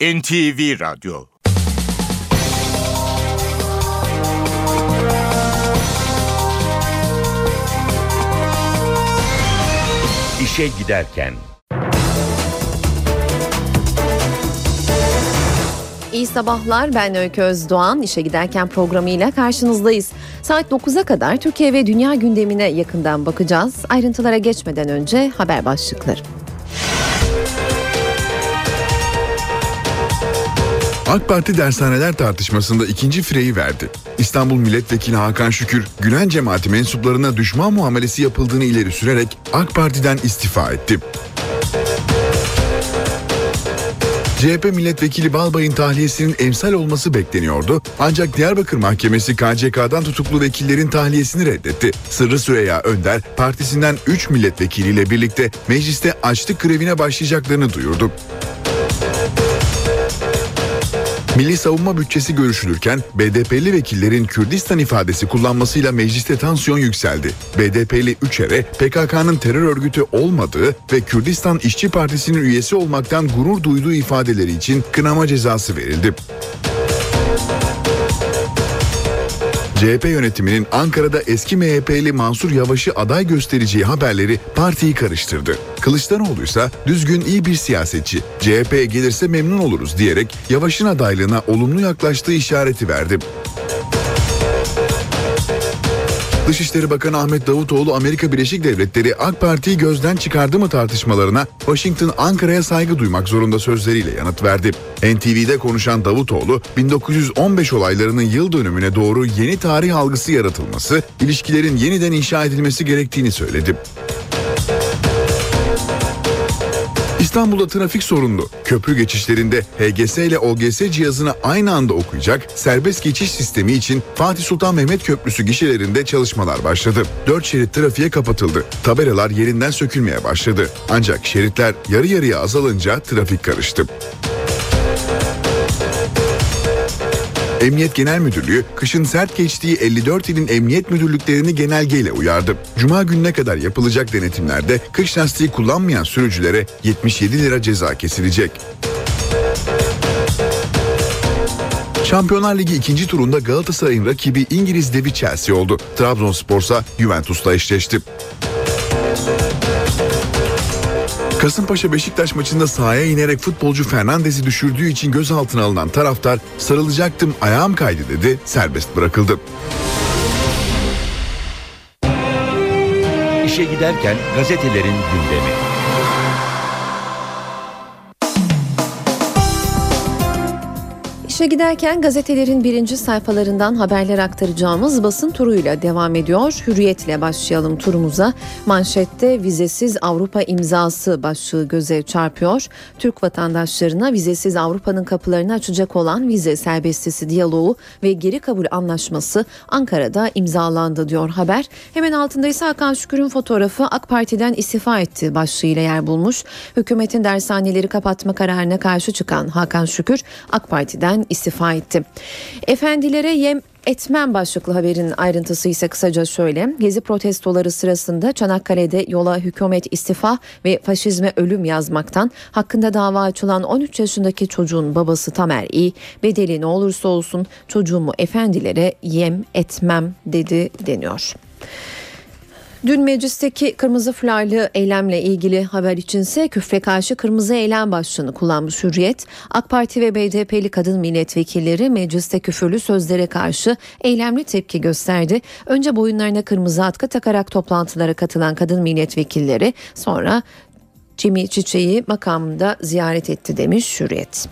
NTV Radyo İşe Giderken İyi sabahlar ben Öykü Özdoğan. İşe giderken programıyla karşınızdayız. Saat 9'a kadar Türkiye ve dünya gündemine yakından bakacağız. Ayrıntılara geçmeden önce haber başlıkları. AK Parti dershaneler tartışmasında ikinci fireyi verdi. İstanbul Milletvekili Hakan Şükür, Gülen cemaati mensuplarına düşman muamelesi yapıldığını ileri sürerek AK Parti'den istifa etti. CHP milletvekili Balbay'ın tahliyesinin emsal olması bekleniyordu. Ancak Diyarbakır Mahkemesi KCK'dan tutuklu vekillerin tahliyesini reddetti. Sırrı Süreyya Önder partisinden 3 milletvekiliyle birlikte mecliste açlık grevine başlayacaklarını duyurdu. Milli savunma bütçesi görüşülürken BDP'li vekillerin Kürdistan ifadesi kullanmasıyla mecliste tansiyon yükseldi. BDP'li 3 ere PKK'nın terör örgütü olmadığı ve Kürdistan İşçi Partisi'nin üyesi olmaktan gurur duyduğu ifadeleri için kınama cezası verildi. CHP yönetiminin Ankara'da eski MHP'li Mansur Yavaş'ı aday göstereceği haberleri partiyi karıştırdı. Kılıçdaroğlu ise düzgün iyi bir siyasetçi, CHP gelirse memnun oluruz diyerek Yavaş'ın adaylığına olumlu yaklaştığı işareti verdi. Dışişleri Bakanı Ahmet Davutoğlu Amerika Birleşik Devletleri AK Parti'yi gözden çıkardı mı tartışmalarına Washington Ankara'ya saygı duymak zorunda sözleriyle yanıt verdi. NTV'de konuşan Davutoğlu 1915 olaylarının yıl dönümüne doğru yeni tarih algısı yaratılması, ilişkilerin yeniden inşa edilmesi gerektiğini söyledi. İstanbul'da trafik sorunlu. Köprü geçişlerinde HGS ile OGS cihazını aynı anda okuyacak serbest geçiş sistemi için Fatih Sultan Mehmet Köprüsü gişelerinde çalışmalar başladı. 4 şerit trafiğe kapatıldı. Tabelalar yerinden sökülmeye başladı. Ancak şeritler yarı yarıya azalınca trafik karıştı. Emniyet Genel Müdürlüğü kışın sert geçtiği 54 ilin emniyet müdürlüklerini genelgeyle uyardı. Cuma gününe kadar yapılacak denetimlerde kış lastiği kullanmayan sürücülere 77 lira ceza kesilecek. Şampiyonlar Ligi ikinci turunda Galatasaray'ın rakibi İngiliz devi Chelsea oldu. Trabzonspor ise Juventus'la eşleşti. Kasımpaşa Beşiktaş maçında sahaya inerek futbolcu Fernandez'i düşürdüğü için gözaltına alınan taraftar sarılacaktım ayağım kaydı dedi serbest bırakıldı. İşe giderken gazetelerin gündemi. İşe giderken gazetelerin birinci sayfalarından haberler aktaracağımız basın turuyla devam ediyor. Hürriyetle başlayalım turumuza. Manşette vizesiz Avrupa imzası başlığı göze çarpıyor. Türk vatandaşlarına vizesiz Avrupa'nın kapılarını açacak olan vize serbestisi diyaloğu ve geri kabul anlaşması Ankara'da imzalandı diyor haber. Hemen altında ise Hakan Şükür'ün fotoğrafı AK Parti'den istifa etti başlığıyla yer bulmuş. Hükümetin dershaneleri kapatma kararına karşı çıkan Hakan Şükür AK Parti'den istifa etti. Efendilere yem etmem başlıklı haberin ayrıntısı ise kısaca şöyle. Gezi protestoları sırasında Çanakkale'de yola hükümet istifa ve faşizme ölüm yazmaktan hakkında dava açılan 13 yaşındaki çocuğun babası Tamer İ bedeli ne olursa olsun çocuğumu efendilere yem etmem dedi deniyor. Dün meclisteki kırmızı fularlı eylemle ilgili haber içinse küfre karşı kırmızı eylem başlığını kullanmış Hürriyet. AK Parti ve BDP'li kadın milletvekilleri mecliste küfürlü sözlere karşı eylemli tepki gösterdi. Önce boyunlarına kırmızı atkı takarak toplantılara katılan kadın milletvekilleri sonra Cemil Çiçeği makamında ziyaret etti demiş Hürriyet.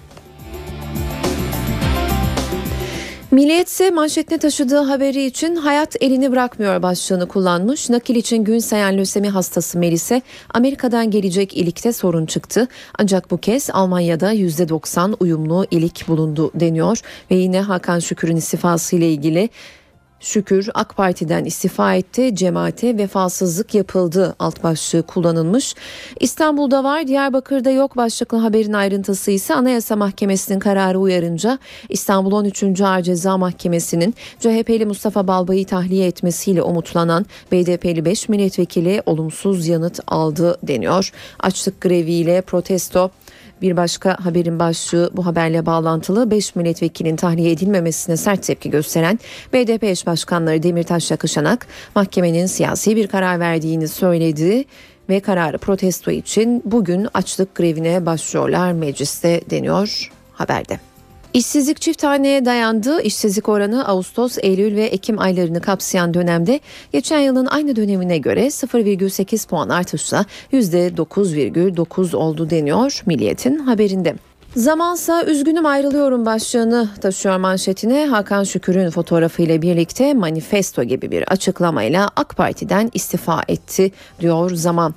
Milliyet ise manşetine taşıdığı haberi için hayat elini bırakmıyor başlığını kullanmış. Nakil için gün sayan lösemi hastası Melis'e Amerika'dan gelecek ilikte sorun çıktı. Ancak bu kez Almanya'da %90 uyumlu ilik bulundu deniyor. Ve yine Hakan Şükür'ün istifası ile ilgili Şükür AK Parti'den istifa etti, cemaate vefasızlık yapıldı alt başlığı kullanılmış. İstanbul'da var, Diyarbakır'da yok başlıklı haberin ayrıntısı ise Anayasa Mahkemesi'nin kararı uyarınca İstanbul 13. Ağır Ceza Mahkemesi'nin CHP'li Mustafa Balbay'ı tahliye etmesiyle umutlanan BDP'li 5 milletvekili olumsuz yanıt aldı deniyor. Açlık greviyle protesto Bir başka haberin başlığı bu haberle bağlantılı 5 milletvekilinin tahliye edilmemesine sert tepki gösteren BDP eş başkanları Demirtaş Yakışanak mahkemenin siyasi bir karar verdiğini söyledi ve kararı protesto için bugün açlık grevine başlıyorlar mecliste deniyor haberde. İşsizlik çift haneye dayandı. İşsizlik oranı Ağustos, Eylül ve Ekim aylarını kapsayan dönemde geçen yılın aynı dönemine göre 0,8 puan artışla %9,9 oldu deniyor Milliyet'in haberinde. Zamansa üzgünüm ayrılıyorum başlığını taşıyor manşetine Hakan Şükür'ün fotoğrafıyla birlikte manifesto gibi bir açıklamayla AK Parti'den istifa etti diyor zaman.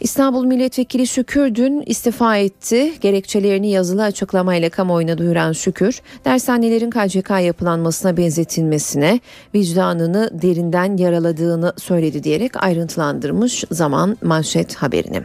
İstanbul Milletvekili Şükür dün istifa etti. Gerekçelerini yazılı açıklamayla kamuoyuna duyuran Şükür, dershanelerin KCK yapılanmasına benzetilmesine vicdanını derinden yaraladığını söyledi diyerek ayrıntılandırmış zaman manşet haberini.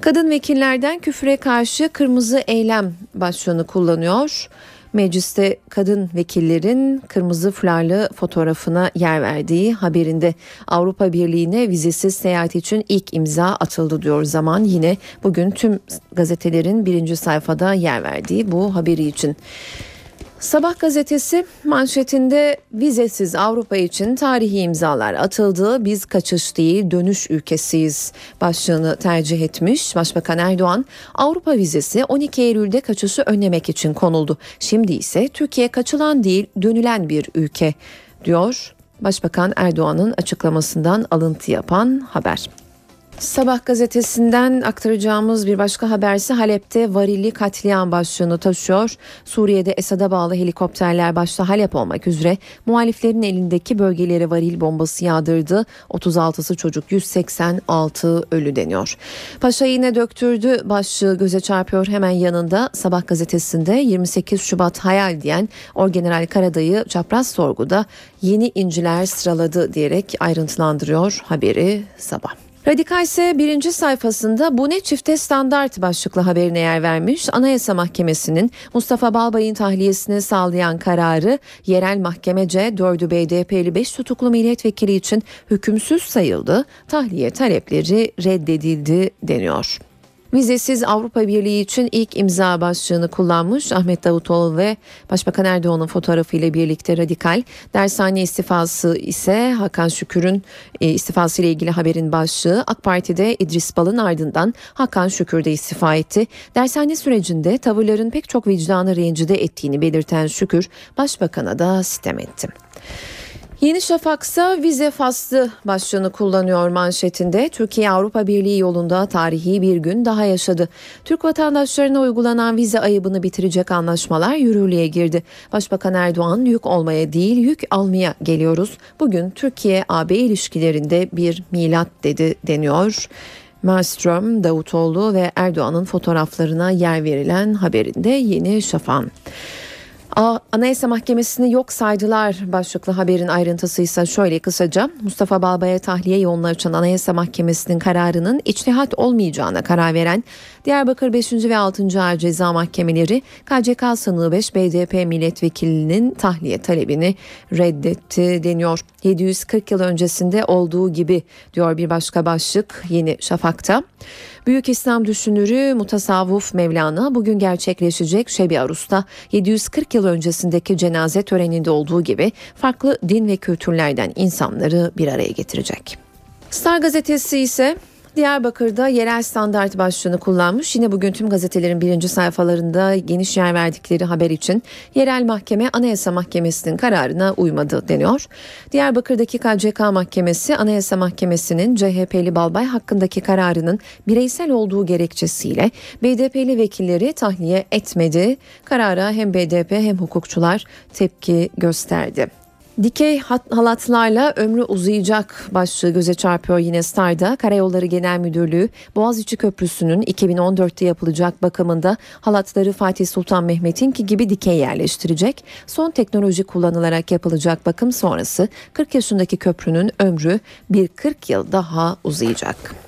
Kadın vekillerden küfre karşı kırmızı eylem başlığını kullanıyor. Mecliste kadın vekillerin kırmızı flarlı fotoğrafına yer verdiği haberinde Avrupa Birliği'ne vizesiz seyahat için ilk imza atıldı diyor zaman yine bugün tüm gazetelerin birinci sayfada yer verdiği bu haberi için. Sabah gazetesi manşetinde vizesiz Avrupa için tarihi imzalar atıldı. Biz kaçış değil dönüş ülkesiyiz başlığını tercih etmiş. Başbakan Erdoğan Avrupa vizesi 12 Eylül'de kaçışı önlemek için konuldu. Şimdi ise Türkiye kaçılan değil dönülen bir ülke diyor. Başbakan Erdoğan'ın açıklamasından alıntı yapan haber. Sabah gazetesinden aktaracağımız bir başka haberse Halep'te varilli katliam başlığını taşıyor. Suriye'de Esad'a bağlı helikopterler başta Halep olmak üzere muhaliflerin elindeki bölgelere varil bombası yağdırdı. 36'sı çocuk 186 ölü deniyor. Paşa yine döktürdü başlığı göze çarpıyor hemen yanında Sabah gazetesinde 28 Şubat hayal diyen Orgeneral Karadayı çapraz sorguda yeni inciler sıraladı diyerek ayrıntılandırıyor haberi Sabah. Radikal ise birinci sayfasında bu ne çifte standart başlıklı haberine yer vermiş. Anayasa Mahkemesi'nin Mustafa Balbay'ın tahliyesini sağlayan kararı yerel mahkemece 4'ü BDP'li 5 tutuklu milletvekili için hükümsüz sayıldı. Tahliye talepleri reddedildi deniyor. Vizesiz Avrupa Birliği için ilk imza başlığını kullanmış Ahmet Davutoğlu ve Başbakan Erdoğan'ın fotoğrafıyla birlikte radikal. Dershane istifası ise Hakan Şükür'ün e, istifası ile ilgili haberin başlığı AK Parti'de İdris Bal'ın ardından Hakan Şükür de istifa etti. Dershane sürecinde tavırların pek çok vicdanı rencide ettiğini belirten Şükür Başbakan'a da sitem etti. Yeni Şafak'sa vize faslı başlığını kullanıyor manşetinde. Türkiye Avrupa Birliği yolunda tarihi bir gün daha yaşadı. Türk vatandaşlarına uygulanan vize ayıbını bitirecek anlaşmalar yürürlüğe girdi. Başbakan Erdoğan yük olmaya değil yük almaya geliyoruz. Bugün Türkiye-AB ilişkilerinde bir milat dedi deniyor. Malmström, Davutoğlu ve Erdoğan'ın fotoğraflarına yer verilen haberinde Yeni Şafak'ın. Anayasa Mahkemesi'ni yok saydılar başlıklı haberin ayrıntısı ise şöyle kısaca Mustafa Balbay'a tahliye yolunu açan Anayasa Mahkemesi'nin kararının içtihat olmayacağına karar veren Diyarbakır 5. ve 6. Ağır Ceza Mahkemeleri KCK sanığı 5 BDP milletvekilinin tahliye talebini reddetti deniyor. 740 yıl öncesinde olduğu gibi diyor bir başka başlık Yeni Şafak'ta. Büyük İslam düşünürü mutasavvuf Mevlana bugün gerçekleşecek Şebi Arus'ta 740 yıl öncesindeki cenaze töreninde olduğu gibi farklı din ve kültürlerden insanları bir araya getirecek. Star gazetesi ise Diyarbakır'da yerel standart başlığını kullanmış. Yine bugün tüm gazetelerin birinci sayfalarında geniş yer verdikleri haber için yerel mahkeme Anayasa Mahkemesi'nin kararına uymadı deniyor. Diyarbakır'daki KCK Mahkemesi Anayasa Mahkemesi'nin CHP'li Balbay hakkındaki kararının bireysel olduğu gerekçesiyle BDP'li vekilleri tahliye etmedi. Karara hem BDP hem hukukçular tepki gösterdi. Dikey halatlarla ömrü uzayacak başlığı göze çarpıyor yine Star'da. Karayolları Genel Müdürlüğü Boğaziçi Köprüsü'nün 2014'te yapılacak bakımında halatları Fatih Sultan Mehmet'inki gibi dikey yerleştirecek. Son teknoloji kullanılarak yapılacak bakım sonrası 40 yaşındaki köprünün ömrü bir 40 yıl daha uzayacak.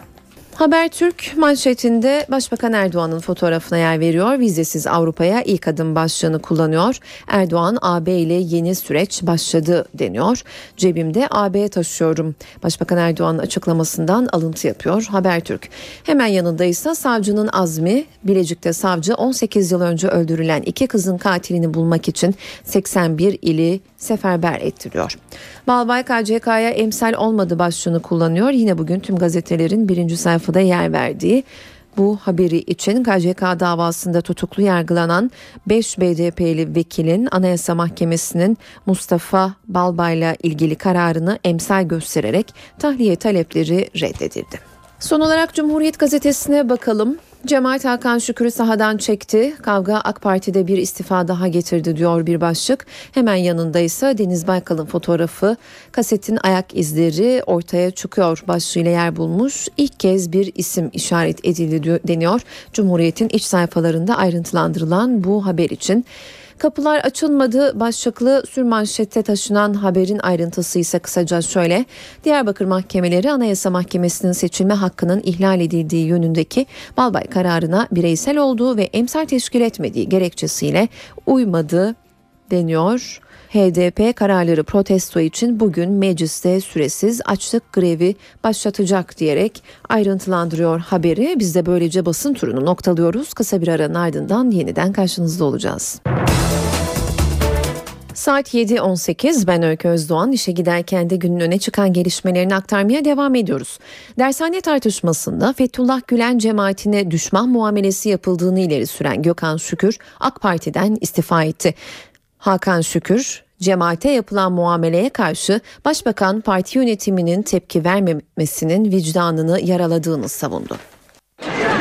Habertürk manşetinde Başbakan Erdoğan'ın fotoğrafına yer veriyor. Vizesiz Avrupa'ya ilk adım başlığını kullanıyor. Erdoğan AB ile yeni süreç başladı deniyor. Cebimde AB taşıyorum. Başbakan Erdoğan'ın açıklamasından alıntı yapıyor Habertürk. Hemen yanında ise savcının azmi Bilecik'te savcı 18 yıl önce öldürülen iki kızın katilini bulmak için 81 ili seferber ettiriyor. Balbay KCK'ya emsal olmadı başlığını kullanıyor. Yine bugün tüm gazetelerin birinci sayfada yer verdiği bu haberi için KCK davasında tutuklu yargılanan 5 BDP'li vekilin Anayasa Mahkemesi'nin Mustafa Balbay'la ilgili kararını emsal göstererek tahliye talepleri reddedildi. Son olarak Cumhuriyet Gazetesi'ne bakalım. Cemaat Hakan Şükür'ü sahadan çekti. Kavga AK Parti'de bir istifa daha getirdi diyor bir başlık. Hemen yanında ise Deniz Baykal'ın fotoğrafı, kasetin ayak izleri ortaya çıkıyor başlığıyla yer bulmuş. İlk kez bir isim işaret edildi deniyor. Cumhuriyet'in iç sayfalarında ayrıntılandırılan bu haber için. Kapılar açılmadı başlıklı sürmanşette taşınan haberin ayrıntısı ise kısaca şöyle. Diyarbakır mahkemeleri Anayasa Mahkemesi'nin seçilme hakkının ihlal edildiği yönündeki Balbay kararına bireysel olduğu ve emsal teşkil etmediği gerekçesiyle uymadı deniyor. HDP kararları protesto için bugün mecliste süresiz açlık grevi başlatacak diyerek ayrıntılandırıyor haberi. Biz de böylece basın turunu noktalıyoruz. Kısa bir aranın ardından yeniden karşınızda olacağız. Saat 7.18 ben Öykü Özdoğan işe giderken de günün öne çıkan gelişmelerini aktarmaya devam ediyoruz. Dershane tartışmasında Fethullah Gülen cemaatine düşman muamelesi yapıldığını ileri süren Gökhan Şükür AK Parti'den istifa etti. Hakan Şükür cemaate yapılan muameleye karşı Başbakan parti yönetiminin tepki vermemesinin vicdanını yaraladığını savundu.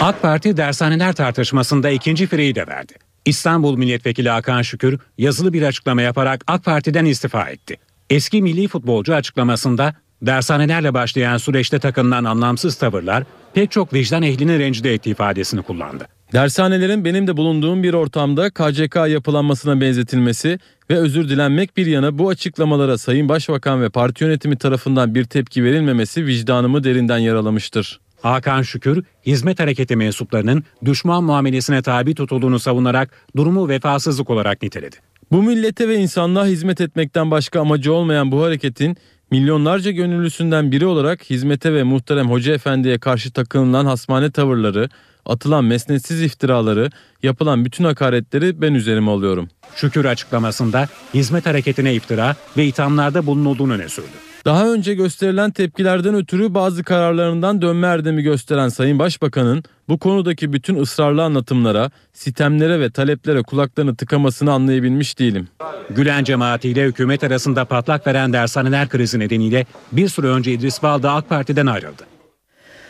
AK Parti dershaneler tartışmasında ikinci fireyi de verdi. İstanbul Milletvekili Hakan Şükür yazılı bir açıklama yaparak AK Parti'den istifa etti. Eski milli futbolcu açıklamasında dershanelerle başlayan süreçte takınılan anlamsız tavırlar pek çok vicdan ehlini rencide ettiği ifadesini kullandı. Dershanelerin benim de bulunduğum bir ortamda KCK yapılanmasına benzetilmesi ve özür dilenmek bir yana bu açıklamalara Sayın Başbakan ve parti yönetimi tarafından bir tepki verilmemesi vicdanımı derinden yaralamıştır. Hakan Şükür, hizmet hareketi mensuplarının düşman muamelesine tabi tutulduğunu savunarak durumu vefasızlık olarak niteledi. Bu millete ve insanlığa hizmet etmekten başka amacı olmayan bu hareketin milyonlarca gönüllüsünden biri olarak hizmete ve muhterem hoca efendiye karşı takınılan hasmane tavırları, atılan mesnetsiz iftiraları, yapılan bütün hakaretleri ben üzerime alıyorum. Şükür açıklamasında hizmet hareketine iftira ve ithamlarda bulunulduğunu öne sürdü. Daha önce gösterilen tepkilerden ötürü bazı kararlarından dönme erdemi gösteren Sayın Başbakan'ın bu konudaki bütün ısrarlı anlatımlara, sitemlere ve taleplere kulaklarını tıkamasını anlayabilmiş değilim. Gülen cemaatiyle hükümet arasında patlak veren dershaneler krizi nedeniyle bir süre önce İdris Balda AK Parti'den ayrıldı.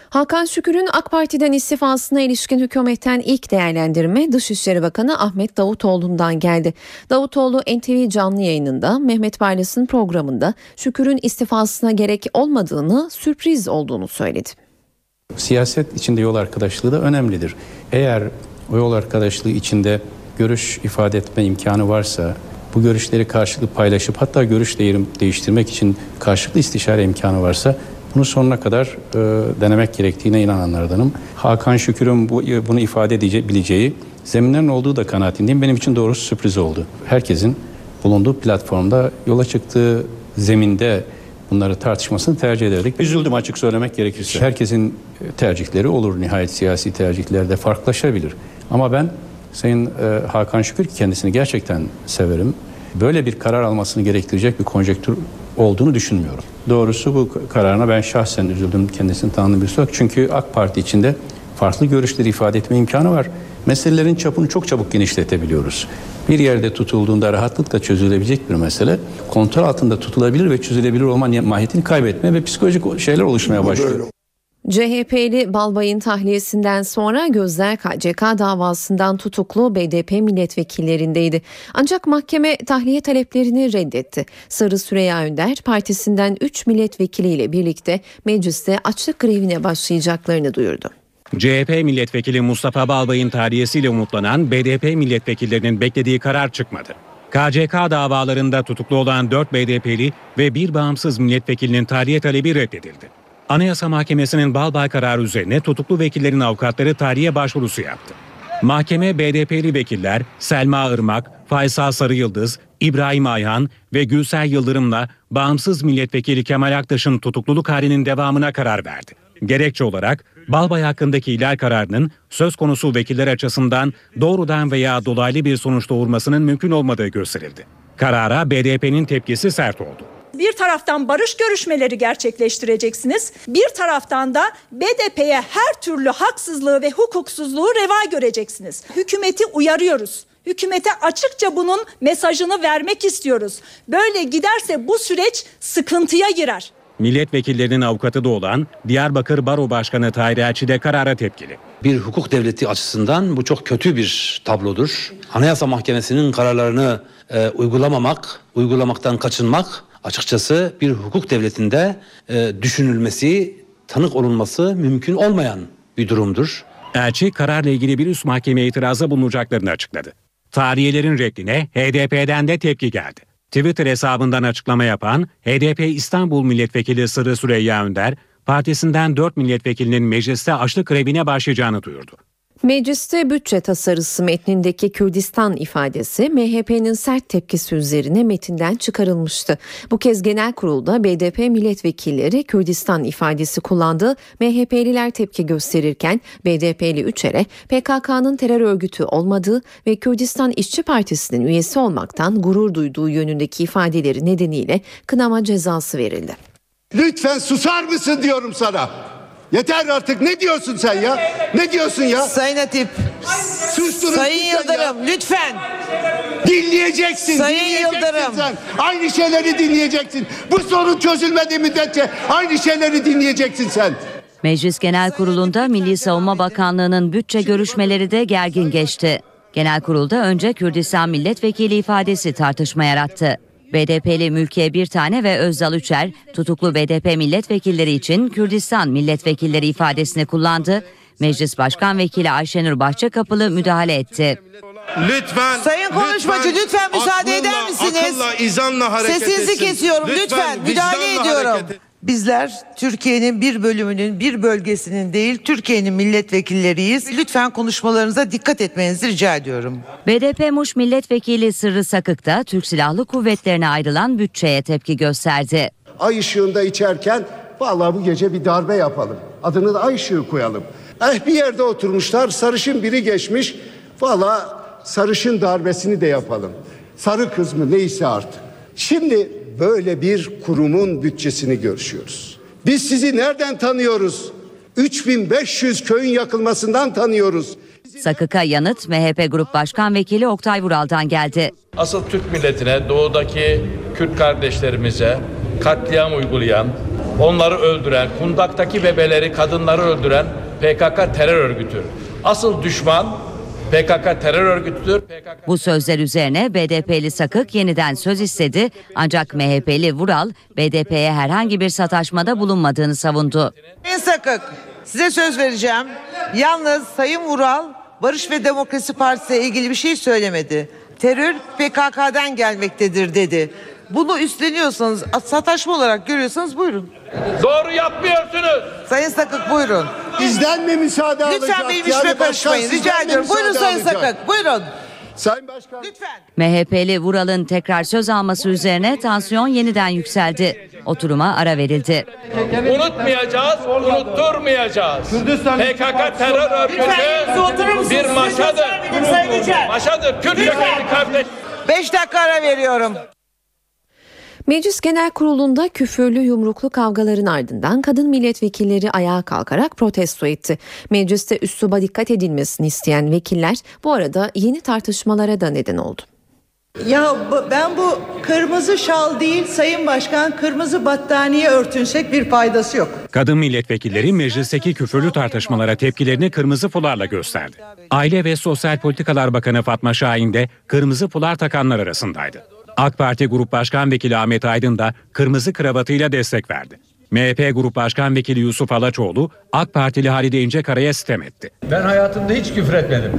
Hakan Şükür'ün AK Parti'den istifasına ilişkin hükümetten ilk değerlendirme Dışişleri Bakanı Ahmet Davutoğlu'ndan geldi. Davutoğlu NTV canlı yayınında Mehmet Barlas'ın programında Şükür'ün istifasına gerek olmadığını, sürpriz olduğunu söyledi. Siyaset içinde yol arkadaşlığı da önemlidir. Eğer o yol arkadaşlığı içinde görüş ifade etme imkanı varsa, bu görüşleri karşılıklı paylaşıp hatta görüş değiştirmek için karşılıklı istişare imkanı varsa bunu sonuna kadar e, denemek gerektiğine inananlardanım. Hakan Şükür'ün bu, bunu ifade edebileceği zeminlerin olduğu da kanaatindeyim. Benim için doğrusu sürpriz oldu. Herkesin bulunduğu platformda yola çıktığı zeminde bunları tartışmasını tercih ederdik. Üzüldüm açık söylemek gerekirse. Herkesin tercihleri olur nihayet siyasi tercihlerde farklılaşabilir. Ama ben Sayın e, Hakan Şükür kendisini gerçekten severim. Böyle bir karar almasını gerektirecek bir konjektür olduğunu düşünmüyorum. Doğrusu bu kararına ben şahsen üzüldüm kendisini tanıdığım bir olarak. Çünkü AK Parti içinde farklı görüşleri ifade etme imkanı var. Meselelerin çapını çok çabuk genişletebiliyoruz. Bir yerde tutulduğunda rahatlıkla çözülebilecek bir mesele kontrol altında tutulabilir ve çözülebilir olma mahiyetini kaybetme ve psikolojik şeyler oluşmaya başlıyor. CHP'li Balbay'ın tahliyesinden sonra gözler KCK davasından tutuklu BDP milletvekillerindeydi. Ancak mahkeme tahliye taleplerini reddetti. Sarı Süreyya Önder partisinden 3 milletvekiliyle birlikte mecliste açlık grevine başlayacaklarını duyurdu. CHP milletvekili Mustafa Balbay'ın tahliyesiyle umutlanan BDP milletvekillerinin beklediği karar çıkmadı. KCK davalarında tutuklu olan 4 BDP'li ve bir bağımsız milletvekilinin tahliye talebi reddedildi. Anayasa Mahkemesi'nin Balbay kararı üzerine tutuklu vekillerin avukatları tarihe başvurusu yaptı. Mahkeme BDP'li vekiller Selma Irmak, Faysal Sarı Yıldız, İbrahim Ayhan ve Gülser Yıldırım'la bağımsız milletvekili Kemal Aktaş'ın tutukluluk halinin devamına karar verdi. Gerekçe olarak Balbay hakkındaki ihlal kararının söz konusu vekiller açısından doğrudan veya dolaylı bir sonuç doğurmasının mümkün olmadığı gösterildi. Karara BDP'nin tepkisi sert oldu. Bir taraftan barış görüşmeleri gerçekleştireceksiniz. Bir taraftan da BDP'ye her türlü haksızlığı ve hukuksuzluğu reva göreceksiniz. Hükümeti uyarıyoruz. Hükümete açıkça bunun mesajını vermek istiyoruz. Böyle giderse bu süreç sıkıntıya girer. Milletvekillerinin avukatı da olan Diyarbakır Baro Başkanı Tahir Elçi de karara tepkili. Bir hukuk devleti açısından bu çok kötü bir tablodur. Anayasa Mahkemesi'nin kararlarını e, uygulamamak, uygulamaktan kaçınmak açıkçası bir hukuk devletinde e, düşünülmesi, tanık olunması mümkün olmayan bir durumdur. Elçi kararla ilgili bir üst mahkemeye itiraza bulunacaklarını açıkladı. Tarihelerin reddine HDP'den de tepki geldi. Twitter hesabından açıklama yapan HDP İstanbul Milletvekili Sırrı Süreyya Önder, partisinden 4 milletvekilinin mecliste açlık grevine başlayacağını duyurdu. Mecliste bütçe tasarısı metnindeki Kürdistan ifadesi MHP'nin sert tepkisi üzerine metinden çıkarılmıştı. Bu kez genel kurulda BDP milletvekilleri Kürdistan ifadesi kullandı. MHP'liler tepki gösterirken BDP'li Üçer'e PKK'nın terör örgütü olmadığı ve Kürdistan İşçi Partisi'nin üyesi olmaktan gurur duyduğu yönündeki ifadeleri nedeniyle kınama cezası verildi. Lütfen susar mısın diyorum sana. Yeter artık ne diyorsun sen ya? Ne diyorsun ya? Sayın Hatip. Sustunuz Sayın lütfen ya. Yıldırım lütfen. Dinleyeceksin. Sayın dinleyeceksin Yıldırım. Sen. Aynı şeyleri dinleyeceksin. Bu sorun çözülmediği müddetçe aynı şeyleri dinleyeceksin sen. Meclis Genel Kurulu'nda Milli Savunma Bakanlığı'nın bütçe görüşmeleri de gergin geçti. Genel Kurul'da önce Kürdistan Milletvekili ifadesi tartışma yarattı. BDP'li Mülkiye Bir Tane ve Özdal Üçer tutuklu BDP milletvekilleri için Kürdistan milletvekilleri ifadesini kullandı. Meclis Başkan Vekili Ayşenur Bahçekapılı müdahale etti. Lütfen. Sayın konuşmacı lütfen müsaade eder akılla, misiniz? Akılla, izanla hareket Sesinizi etsin. kesiyorum lütfen, müdahale vicdanla ediyorum. hareket et- Bizler Türkiye'nin bir bölümünün bir bölgesinin değil Türkiye'nin milletvekilleriyiz. Lütfen konuşmalarınıza dikkat etmenizi rica ediyorum. BDP Muş Milletvekili Sırrı Sakık da Türk Silahlı Kuvvetlerine ayrılan bütçeye tepki gösterdi. Ay ışığında içerken vallahi bu gece bir darbe yapalım. Adını da ay ışığı koyalım. Eh bir yerde oturmuşlar sarışın biri geçmiş. Vallahi sarışın darbesini de yapalım. Sarı kız mı neyse artık. Şimdi böyle bir kurumun bütçesini görüşüyoruz. Biz sizi nereden tanıyoruz? 3500 köyün yakılmasından tanıyoruz. Sakık'a yanıt MHP Grup Başkan Vekili Oktay Vural'dan geldi. Asıl Türk milletine, doğudaki Kürt kardeşlerimize katliam uygulayan, onları öldüren, kundaktaki bebeleri, kadınları öldüren PKK terör örgütü. Asıl düşman PKK terör örgütüdür. PKK... Bu sözler üzerine BDP'li Sakık yeniden söz istedi ancak MHP'li Vural BDP'ye herhangi bir sataşmada bulunmadığını savundu. Sayın Sakık size söz vereceğim. Yalnız Sayın Vural Barış ve Demokrasi Partisi ile ilgili bir şey söylemedi. Terör PKK'dan gelmektedir dedi. Bunu üstleniyorsanız sataşma olarak görüyorsanız buyurun. Doğru yapmıyorsunuz. Sayın Sakık buyurun. Bizden mi müsaade alacak? Lütfen benim Yani işime başkan karışmayın rica ediyorum. Buyurun Sayın alacak? Sakık buyurun. Sayın Başkan. Lütfen. MHP'li Vural'ın tekrar söz alması üzerine tansiyon yeniden yükseldi. Oturuma ara verildi. Unutmayacağız, unutturmayacağız. PKK terör Lütfen örgütü bir maşadır. söz vermedim Sayın Yücel. Maşadır. Kürt kardeş. Beş dakika ara veriyorum. Meclis Genel Kurulu'nda küfürlü yumruklu kavgaların ardından kadın milletvekilleri ayağa kalkarak protesto etti. Mecliste üsluba dikkat edilmesini isteyen vekiller bu arada yeni tartışmalara da neden oldu. Ya ben bu kırmızı şal değil Sayın Başkan kırmızı battaniye örtünsek bir faydası yok. Kadın milletvekilleri meclisteki küfürlü tartışmalara tepkilerini kırmızı fularla gösterdi. Aile ve Sosyal Politikalar Bakanı Fatma Şahin de kırmızı fular takanlar arasındaydı. AK Parti Grup Başkan Vekili Ahmet Aydın da kırmızı kravatıyla destek verdi. MHP Grup Başkan Vekili Yusuf Alaçoğlu AK Partili Halide İncekara'ya sitem etti. Ben hayatımda hiç küfür etmedim.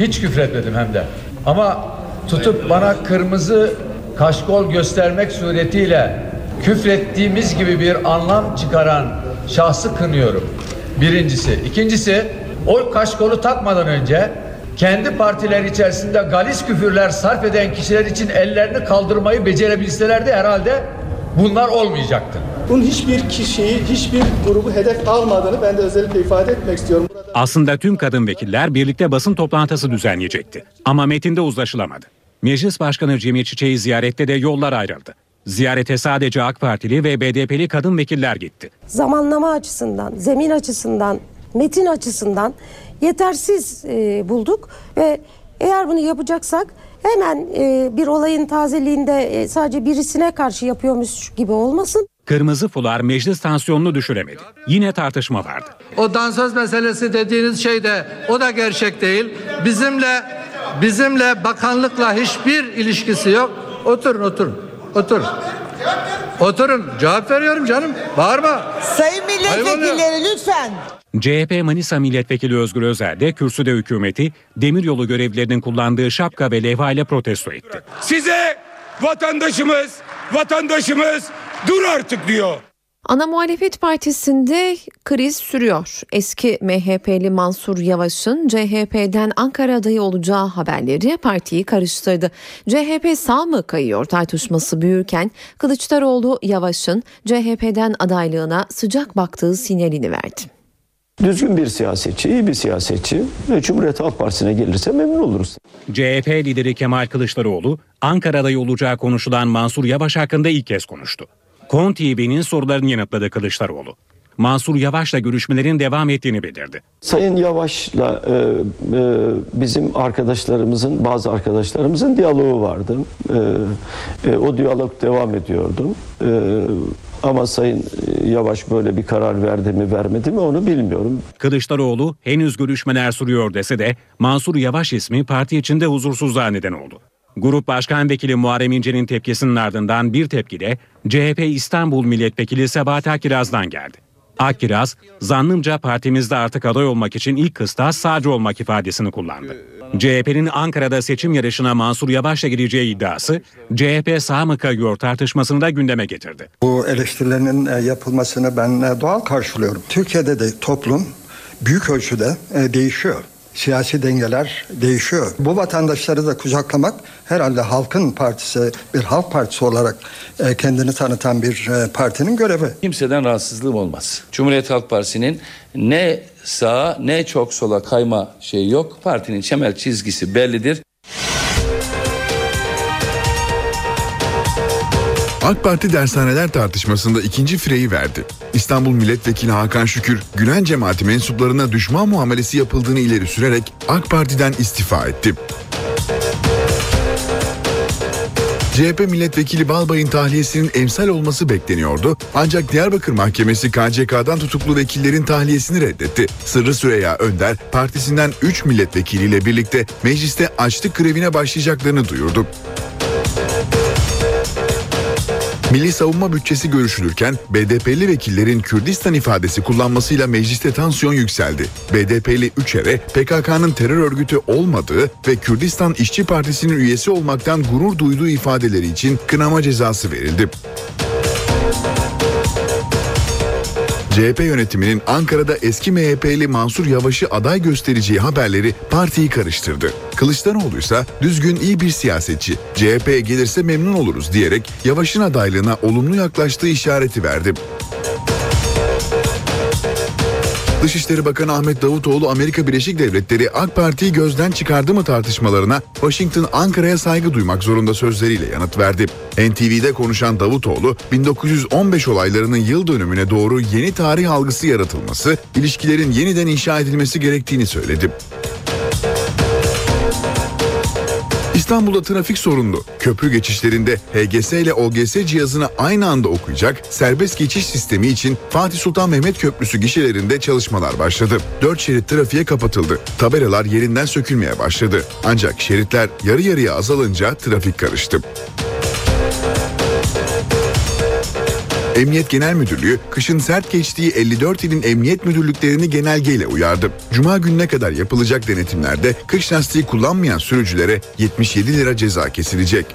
Hiç küfür etmedim hem de. Ama tutup bana kırmızı kaşkol göstermek suretiyle küfrettiğimiz gibi bir anlam çıkaran şahsı kınıyorum. Birincisi. İkincisi oy kaşkolu takmadan önce kendi partileri içerisinde galis küfürler sarf eden kişiler için ellerini kaldırmayı becerebilselerdi herhalde bunlar olmayacaktı. Bunun hiçbir kişiyi, hiçbir grubu hedef almadığını ben de özellikle ifade etmek istiyorum. Aslında tüm kadın vekiller birlikte basın toplantısı düzenleyecekti. Ama metinde uzlaşılamadı. Meclis Başkanı Cemil Çiçek'i ziyarette de yollar ayrıldı. Ziyarete sadece AK Partili ve BDP'li kadın vekiller gitti. Zamanlama açısından, zemin açısından, metin açısından yetersiz e, bulduk ve eğer bunu yapacaksak hemen e, bir olayın tazeliğinde e, sadece birisine karşı yapıyormuş gibi olmasın. Kırmızı fular meclis tansiyonunu düşüremedi. Yine tartışma vardı. O dansöz meselesi dediğiniz şey de o da gerçek değil. Bizimle bizimle bakanlıkla hiçbir ilişkisi yok. Oturun oturun. Oturun. Oturun. Cevap veriyorum canım. Bağırma. Sayın milletvekilleri lütfen. CHP Manisa Milletvekili Özgür Özel de kürsüde hükümeti demiryolu görevlilerinin kullandığı şapka ve levha ile protesto etti. Size vatandaşımız, vatandaşımız dur artık diyor. Ana muhalefet partisinde kriz sürüyor. Eski MHP'li Mansur Yavaş'ın CHP'den Ankara adayı olacağı haberleri partiyi karıştırdı. CHP sağ mı kayıyor tartışması büyürken Kılıçdaroğlu Yavaş'ın CHP'den adaylığına sıcak baktığı sinyalini verdi. Düzgün bir siyasetçi, iyi bir siyasetçi ve Cumhuriyet Halk Partisi'ne gelirse memnun oluruz. CHP lideri Kemal Kılıçdaroğlu Ankara adayı olacağı konuşulan Mansur Yavaş hakkında ilk kez konuştu. Kon TV'nin sorularını yanıtladı Kılıçdaroğlu. Mansur Yavaş'la görüşmelerin devam ettiğini bildirdi. Sayın Yavaş'la e, e, bizim arkadaşlarımızın, bazı arkadaşlarımızın diyaloğu vardı. E, e, o diyalog devam ediyordu. E, ama Sayın Yavaş böyle bir karar verdi mi vermedi mi onu bilmiyorum. Kılıçdaroğlu henüz görüşmeler sürüyor dese de Mansur Yavaş ismi parti içinde huzursuzluğa neden oldu. Grup Başkan Vekili Muharrem İnce'nin tepkisinin ardından bir tepki de CHP İstanbul Milletvekili Sebahat Akkiraz'dan geldi. Akkiraz, zannımca partimizde artık aday olmak için ilk kıstas sağcı olmak ifadesini kullandı. CHP'nin Ankara'da seçim yarışına Mansur Yavaş'la gireceği iddiası, CHP sağ mı kayıyor tartışmasını da gündeme getirdi. Bu eleştirilerin e, yapılmasını ben e, doğal karşılıyorum. Türkiye'de de toplum büyük ölçüde e, değişiyor siyasi dengeler değişiyor. Bu vatandaşları da kucaklamak herhalde halkın partisi, bir halk partisi olarak kendini tanıtan bir partinin görevi. Kimseden rahatsızlığım olmaz. Cumhuriyet Halk Partisi'nin ne sağa ne çok sola kayma şeyi yok. Partinin temel çizgisi bellidir. AK Parti dershaneler tartışmasında ikinci fireyi verdi. İstanbul Milletvekili Hakan Şükür, Gülen cemaati mensuplarına düşman muamelesi yapıldığını ileri sürerek AK Parti'den istifa etti. CHP milletvekili Balbay'ın tahliyesinin emsal olması bekleniyordu. Ancak Diyarbakır Mahkemesi KCK'dan tutuklu vekillerin tahliyesini reddetti. Sırrı Süreyya Önder partisinden 3 milletvekiliyle birlikte mecliste açlık grevine başlayacaklarını duyurdu. Milli savunma bütçesi görüşülürken BDP'li vekillerin Kürdistan ifadesi kullanmasıyla mecliste tansiyon yükseldi. BDP'li 3 ere PKK'nın terör örgütü olmadığı ve Kürdistan İşçi Partisi'nin üyesi olmaktan gurur duyduğu ifadeleri için kınama cezası verildi. CHP yönetiminin Ankara'da eski MHP'li Mansur Yavaş'ı aday göstereceği haberleri partiyi karıştırdı. Kılıçdaroğlu ise düzgün iyi bir siyasetçi, CHP'ye gelirse memnun oluruz diyerek Yavaş'ın adaylığına olumlu yaklaştığı işareti verdi. Dışişleri Bakanı Ahmet Davutoğlu Amerika Birleşik Devletleri AK Parti'yi gözden çıkardı mı tartışmalarına Washington Ankara'ya saygı duymak zorunda sözleriyle yanıt verdi. NTV'de konuşan Davutoğlu 1915 olaylarının yıl dönümüne doğru yeni tarih algısı yaratılması, ilişkilerin yeniden inşa edilmesi gerektiğini söyledi. İstanbul'da trafik sorunlu. Köprü geçişlerinde HGS ile OGS cihazını aynı anda okuyacak serbest geçiş sistemi için Fatih Sultan Mehmet Köprüsü gişelerinde çalışmalar başladı. 4 şerit trafiğe kapatıldı. Tabelalar yerinden sökülmeye başladı. Ancak şeritler yarı yarıya azalınca trafik karıştı. Emniyet Genel Müdürlüğü kışın sert geçtiği 54 ilin emniyet müdürlüklerini genelgeyle uyardı. Cuma gününe kadar yapılacak denetimlerde kış lastiği kullanmayan sürücülere 77 lira ceza kesilecek.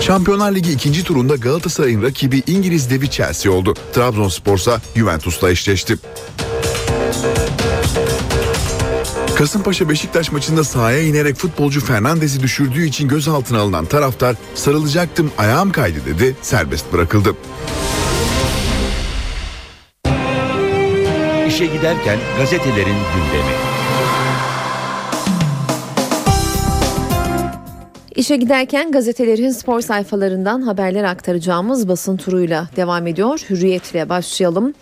Şampiyonlar Ligi ikinci turunda Galatasaray'ın rakibi İngiliz devi Chelsea oldu. Trabzonspor ise Juventus'la eşleşti. Kasımpaşa Beşiktaş maçında sahaya inerek futbolcu Fernandez'i düşürdüğü için gözaltına alınan taraftar sarılacaktım ayağım kaydı dedi serbest bırakıldı. İşe giderken gazetelerin gündemi. İşe giderken gazetelerin spor sayfalarından haberler aktaracağımız basın turuyla devam ediyor. Hürriyetle başlayalım.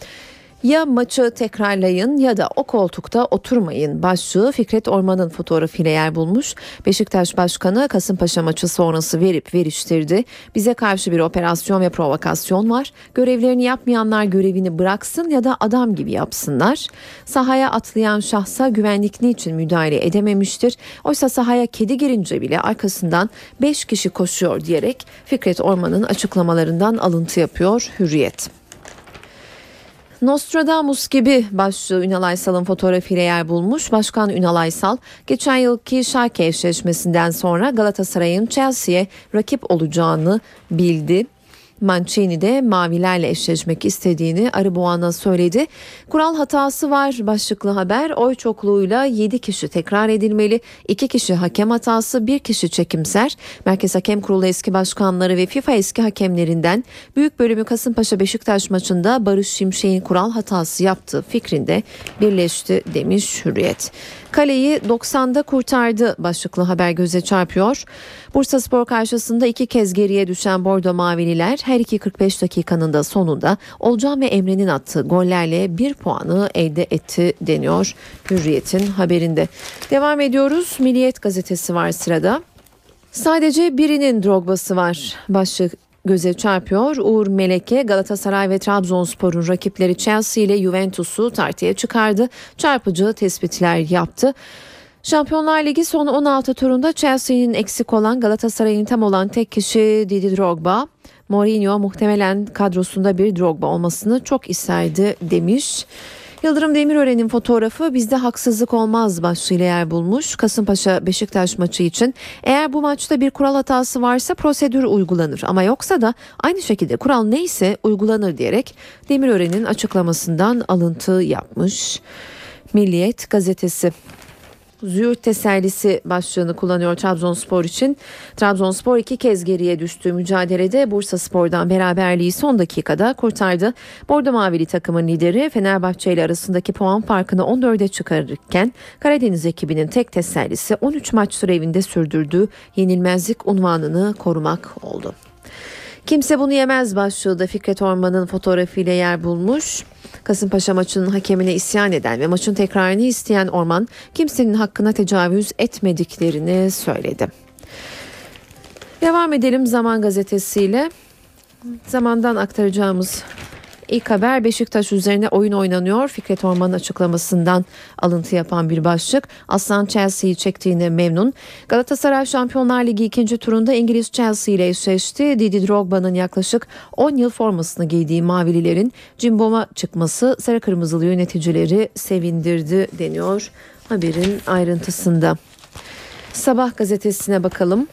Ya maçı tekrarlayın ya da o koltukta oturmayın başlığı Fikret Orman'ın fotoğrafıyla yer bulmuş. Beşiktaş Başkanı Kasımpaşa maçı sonrası verip veriştirdi. Bize karşı bir operasyon ve provokasyon var. Görevlerini yapmayanlar görevini bıraksın ya da adam gibi yapsınlar. Sahaya atlayan şahsa güvenlik niçin müdahale edememiştir? Oysa sahaya kedi girince bile arkasından 5 kişi koşuyor diyerek Fikret Orman'ın açıklamalarından alıntı yapıyor Hürriyet. Nostradamus gibi başlığı Ünal Aysal'ın fotoğrafıyla yer bulmuş. Başkan Ünal Aysal geçen yılki Schalke eşleşmesinden sonra Galatasaray'ın Chelsea'ye rakip olacağını bildi. Mancini de mavilerle eşleşmek istediğini Arıboğan'a söyledi. Kural hatası var başlıklı haber. Oy çokluğuyla 7 kişi tekrar edilmeli. 2 kişi hakem hatası, 1 kişi çekimser. Merkez Hakem Kurulu eski başkanları ve FIFA eski hakemlerinden büyük bölümü Kasımpaşa Beşiktaş maçında Barış Şimşek'in kural hatası yaptığı fikrinde birleşti demiş Hürriyet. Kaleyi 90'da kurtardı başlıklı haber göze çarpıyor. Bursa Spor karşısında iki kez geriye düşen Bordo Mavililer her iki 45 dakikanın da sonunda Olcan ve Emre'nin attığı gollerle bir puanı elde etti deniyor Hürriyet'in haberinde. Devam ediyoruz. Milliyet gazetesi var sırada. Sadece birinin Drogba'sı var. Başlık göze çarpıyor. Uğur Meleke Galatasaray ve Trabzonspor'un rakipleri Chelsea ile Juventus'u tartıya çıkardı. Çarpıcı tespitler yaptı. Şampiyonlar Ligi son 16 turunda Chelsea'nin eksik olan Galatasaray'ın tam olan tek kişi Didi Drogba. Mourinho muhtemelen kadrosunda bir Drogba olmasını çok isterdi demiş. Yıldırım Demirören'in fotoğrafı bizde haksızlık olmaz başlığıyla yer bulmuş. Kasımpaşa Beşiktaş maçı için eğer bu maçta bir kural hatası varsa prosedür uygulanır ama yoksa da aynı şekilde kural neyse uygulanır diyerek Demirören'in açıklamasından alıntı yapmış. Milliyet gazetesi. Züğürt tesellisi başlığını kullanıyor Trabzonspor için. Trabzonspor iki kez geriye düştüğü mücadelede Bursa Spor'dan beraberliği son dakikada kurtardı. Bordo Mavili takımın lideri Fenerbahçe ile arasındaki puan farkını 14'e çıkarırken Karadeniz ekibinin tek tesellisi 13 maç süre evinde sürdürdüğü yenilmezlik unvanını korumak oldu. Kimse bunu yemez başlığı da Fikret Orman'ın fotoğrafıyla yer bulmuş. Kasımpaşa maçının hakemine isyan eden ve maçın tekrarını isteyen Orman kimsenin hakkına tecavüz etmediklerini söyledi. Devam edelim Zaman gazetesiyle. Zamandan aktaracağımız İlk haber Beşiktaş üzerine oyun oynanıyor. Fikret Orman'ın açıklamasından alıntı yapan bir başlık. Aslan Chelsea'yi çektiğine memnun. Galatasaray Şampiyonlar Ligi ikinci turunda İngiliz Chelsea ile eşleşti. Didi Drogba'nın yaklaşık 10 yıl formasını giydiği Mavililerin cimboma çıkması sarı kırmızılı yöneticileri sevindirdi deniyor haberin ayrıntısında. Sabah gazetesine bakalım.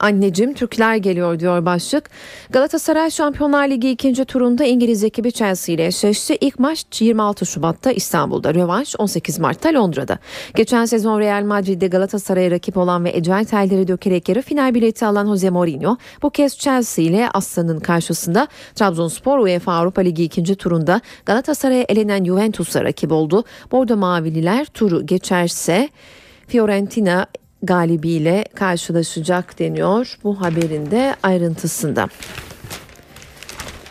Anneciğim Türkler geliyor diyor başlık. Galatasaray Şampiyonlar Ligi ikinci turunda İngiliz ekibi Chelsea ile eşleşti. İlk maç 26 Şubat'ta İstanbul'da, rövanş 18 Mart'ta Londra'da. Geçen sezon Real Madrid'de Galatasaray'a rakip olan ve ecel telleri dökerek yarı final bileti alan Jose Mourinho bu kez Chelsea ile Aslan'ın karşısında Trabzonspor UEFA Avrupa Ligi ikinci turunda Galatasaray'a elenen Juventus'a rakip oldu. Bordo Mavililer turu geçerse Fiorentina galibiyle karşılaşacak deniyor bu haberin de ayrıntısında.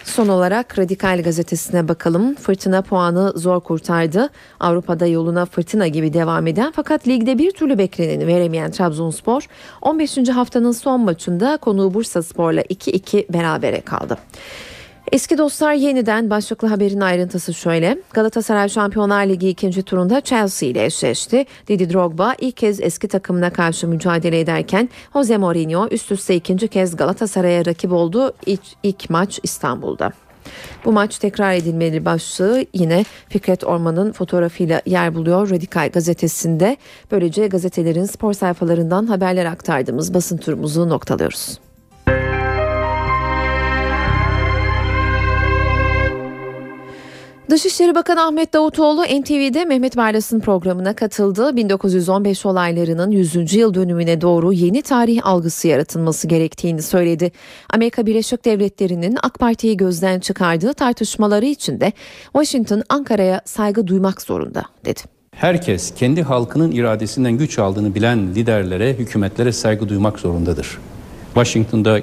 Son olarak Radikal gazetesine bakalım. Fırtına puanı zor kurtardı. Avrupa'da yoluna fırtına gibi devam eden fakat ligde bir türlü bekleneni veremeyen Trabzonspor 15. haftanın son maçında konuğu Bursa Spor'la 2-2 berabere kaldı. Eski dostlar yeniden başlıklı haberin ayrıntısı şöyle. Galatasaray Şampiyonlar Ligi ikinci turunda Chelsea ile eşleşti. Didi Drogba ilk kez eski takımına karşı mücadele ederken Jose Mourinho üst üste ikinci kez Galatasaray'a rakip oldu. İlk, ilk maç İstanbul'da. Bu maç tekrar edilmeli başlığı yine Fikret Orman'ın fotoğrafıyla yer buluyor Radikal gazetesinde. Böylece gazetelerin spor sayfalarından haberler aktardığımız basın turumuzu noktalıyoruz. Dışişleri Bakanı Ahmet Davutoğlu NTV'de Mehmet Barlas'ın programına katıldı. 1915 olaylarının 100. yıl dönümüne doğru yeni tarih algısı yaratılması gerektiğini söyledi. Amerika Birleşik Devletleri'nin AK Parti'yi gözden çıkardığı tartışmaları için de Washington Ankara'ya saygı duymak zorunda dedi. Herkes kendi halkının iradesinden güç aldığını bilen liderlere, hükümetlere saygı duymak zorundadır. Washington'da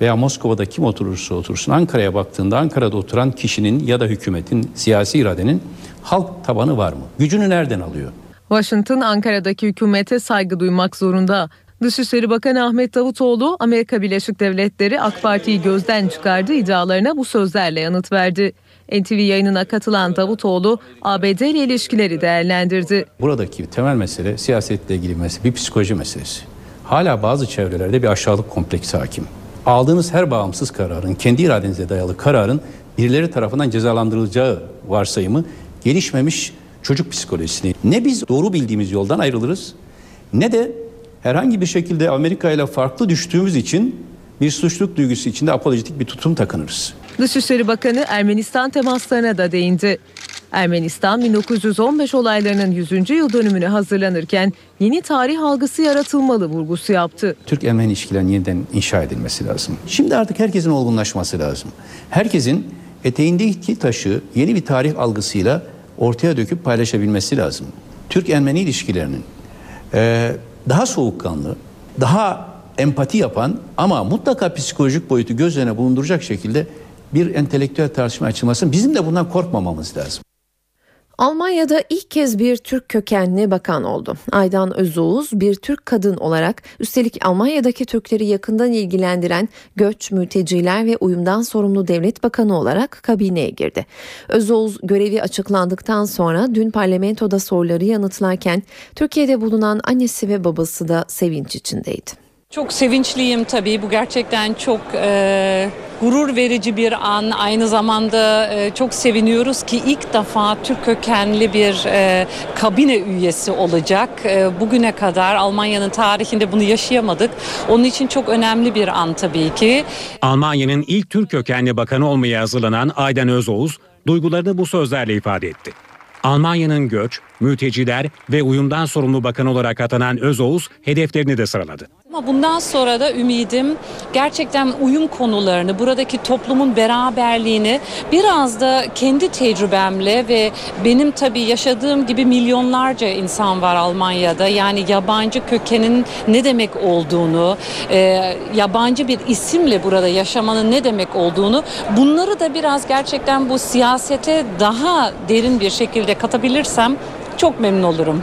veya Moskova'da kim oturursa otursun Ankara'ya baktığında Ankara'da oturan kişinin ya da hükümetin, siyasi iradenin halk tabanı var mı? Gücünü nereden alıyor? Washington Ankara'daki hükümete saygı duymak zorunda. Dışişleri Bakanı Ahmet Davutoğlu Amerika Birleşik Devletleri AK Parti'yi gözden çıkardığı iddialarına bu sözlerle yanıt verdi. NTV yayınına katılan Davutoğlu ABD ile ilişkileri değerlendirdi. Buradaki temel mesele siyasetle ilgili bir mesele, bir psikoloji meselesi. Hala bazı çevrelerde bir aşağılık kompleksi hakim. Aldığınız her bağımsız kararın, kendi iradenize dayalı kararın birileri tarafından cezalandırılacağı varsayımı gelişmemiş çocuk psikolojisini. Ne biz doğru bildiğimiz yoldan ayrılırız ne de herhangi bir şekilde Amerika ile farklı düştüğümüz için bir suçluluk duygusu içinde apolojitik bir tutum takınırız. Dışişleri Bakanı Ermenistan temaslarına da değindi. Ermenistan 1915 olaylarının 100. yıl dönümüne hazırlanırken yeni tarih algısı yaratılmalı vurgusu yaptı. Türk-Ermeni ilişkilerin yeniden inşa edilmesi lazım. Şimdi artık herkesin olgunlaşması lazım. Herkesin eteğindeki taşı yeni bir tarih algısıyla ortaya döküp paylaşabilmesi lazım. Türk-Ermeni ilişkilerinin e, daha soğukkanlı, daha empati yapan ama mutlaka psikolojik boyutu göz önüne bulunduracak şekilde bir entelektüel tartışma açılmasın. Bizim de bundan korkmamamız lazım. Almanya'da ilk kez bir Türk kökenli bakan oldu. Aydan Özoğuz bir Türk kadın olarak üstelik Almanya'daki Türkleri yakından ilgilendiren göç, mülteciler ve uyumdan sorumlu devlet bakanı olarak kabineye girdi. Özoğuz görevi açıklandıktan sonra dün parlamentoda soruları yanıtlarken Türkiye'de bulunan annesi ve babası da sevinç içindeydi. Çok sevinçliyim tabii. Bu gerçekten çok e, gurur verici bir an. Aynı zamanda e, çok seviniyoruz ki ilk defa Türk kökenli bir e, kabine üyesi olacak. E, bugüne kadar Almanya'nın tarihinde bunu yaşayamadık. Onun için çok önemli bir an tabii ki. Almanya'nın ilk Türk kökenli bakanı olmaya hazırlanan Aydan Özoğuz duygularını bu sözlerle ifade etti. Almanya'nın göç, mülteciler ve uyumdan sorumlu bakan olarak atanan Özoğuz hedeflerini de sıraladı. Ama bundan sonra da ümidim gerçekten uyum konularını, buradaki toplumun beraberliğini biraz da kendi tecrübemle ve benim tabii yaşadığım gibi milyonlarca insan var Almanya'da. Yani yabancı kökenin ne demek olduğunu, e, yabancı bir isimle burada yaşamanın ne demek olduğunu bunları da biraz gerçekten bu siyasete daha derin bir şekilde katabilirsem çok memnun olurum.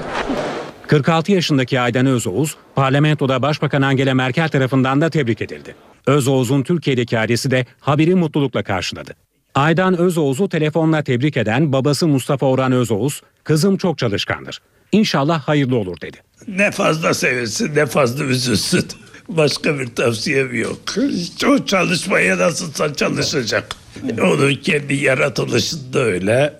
46 yaşındaki Aydan Özoğuz, parlamentoda Başbakan Angela Merkel tarafından da tebrik edildi. Özoğuz'un Türkiye'deki ailesi de haberi mutlulukla karşıladı. Aydan Özoğuz'u telefonla tebrik eden babası Mustafa Orhan Özoğuz, kızım çok çalışkandır. İnşallah hayırlı olur dedi. Ne fazla sevilsin ne fazla üzülsün. Başka bir tavsiyem yok. O çalışmaya nasılsa çalışacak. Onun kendi yaratılışında öyle.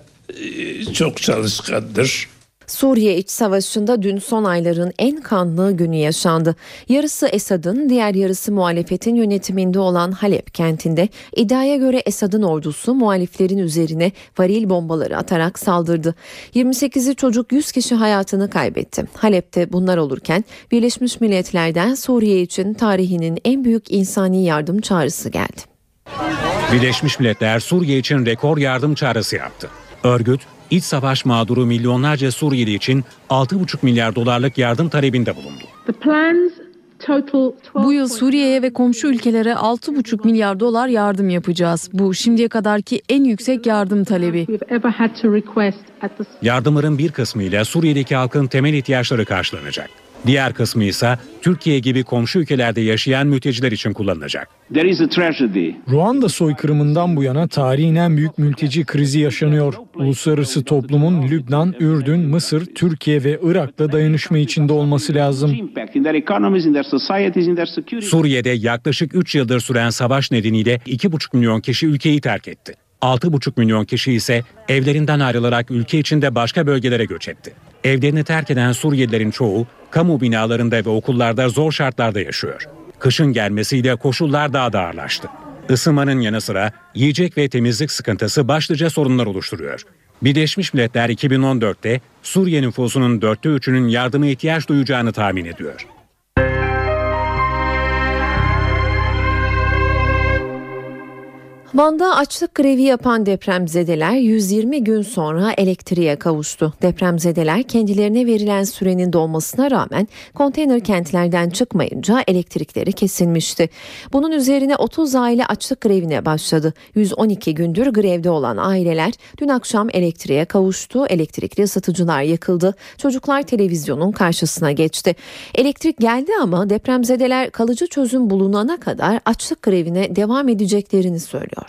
Çok çalışkandır. Suriye iç savaşında dün son ayların en kanlı günü yaşandı. Yarısı Esad'ın, diğer yarısı muhalefetin yönetiminde olan Halep kentinde iddiaya göre Esad'ın ordusu muhaliflerin üzerine varil bombaları atarak saldırdı. 28'i çocuk 100 kişi hayatını kaybetti. Halep'te bunlar olurken Birleşmiş Milletler'den Suriye için tarihinin en büyük insani yardım çağrısı geldi. Birleşmiş Milletler Suriye için rekor yardım çağrısı yaptı. Örgüt, iç savaş mağduru milyonlarca Suriyeli için 6,5 milyar dolarlık yardım talebinde bulundu. Bu yıl Suriye'ye ve komşu ülkelere 6,5 milyar dolar yardım yapacağız. Bu şimdiye kadarki en yüksek yardım talebi. Yardımların bir kısmı ile Suriye'deki halkın temel ihtiyaçları karşılanacak. Diğer kısmı ise Türkiye gibi komşu ülkelerde yaşayan mülteciler için kullanılacak. Ruanda soykırımından bu yana tarihin en büyük mülteci krizi yaşanıyor. Uluslararası toplumun Lübnan, Ürdün, Mısır, Türkiye ve Irak'la dayanışma içinde olması lazım. Suriye'de yaklaşık 3 yıldır süren savaş nedeniyle 2,5 milyon kişi ülkeyi terk etti. 6,5 milyon kişi ise evlerinden ayrılarak ülke içinde başka bölgelere göç etti. Evlerini terk eden Suriyelilerin çoğu kamu binalarında ve okullarda zor şartlarda yaşıyor. Kışın gelmesiyle koşullar daha da ağırlaştı. Isınmanın yanı sıra yiyecek ve temizlik sıkıntısı başlıca sorunlar oluşturuyor. Birleşmiş Milletler 2014'te Suriye nüfusunun dörtte üçünün yardıma ihtiyaç duyacağını tahmin ediyor. Van'da açlık grevi yapan depremzedeler 120 gün sonra elektriğe kavuştu. Depremzedeler kendilerine verilen sürenin dolmasına rağmen konteyner kentlerden çıkmayınca elektrikleri kesilmişti. Bunun üzerine 30 aile açlık grevine başladı. 112 gündür grevde olan aileler dün akşam elektriğe kavuştu. Elektrikli ısıtıcılar yakıldı. Çocuklar televizyonun karşısına geçti. Elektrik geldi ama depremzedeler kalıcı çözüm bulunana kadar açlık grevine devam edeceklerini söylüyor.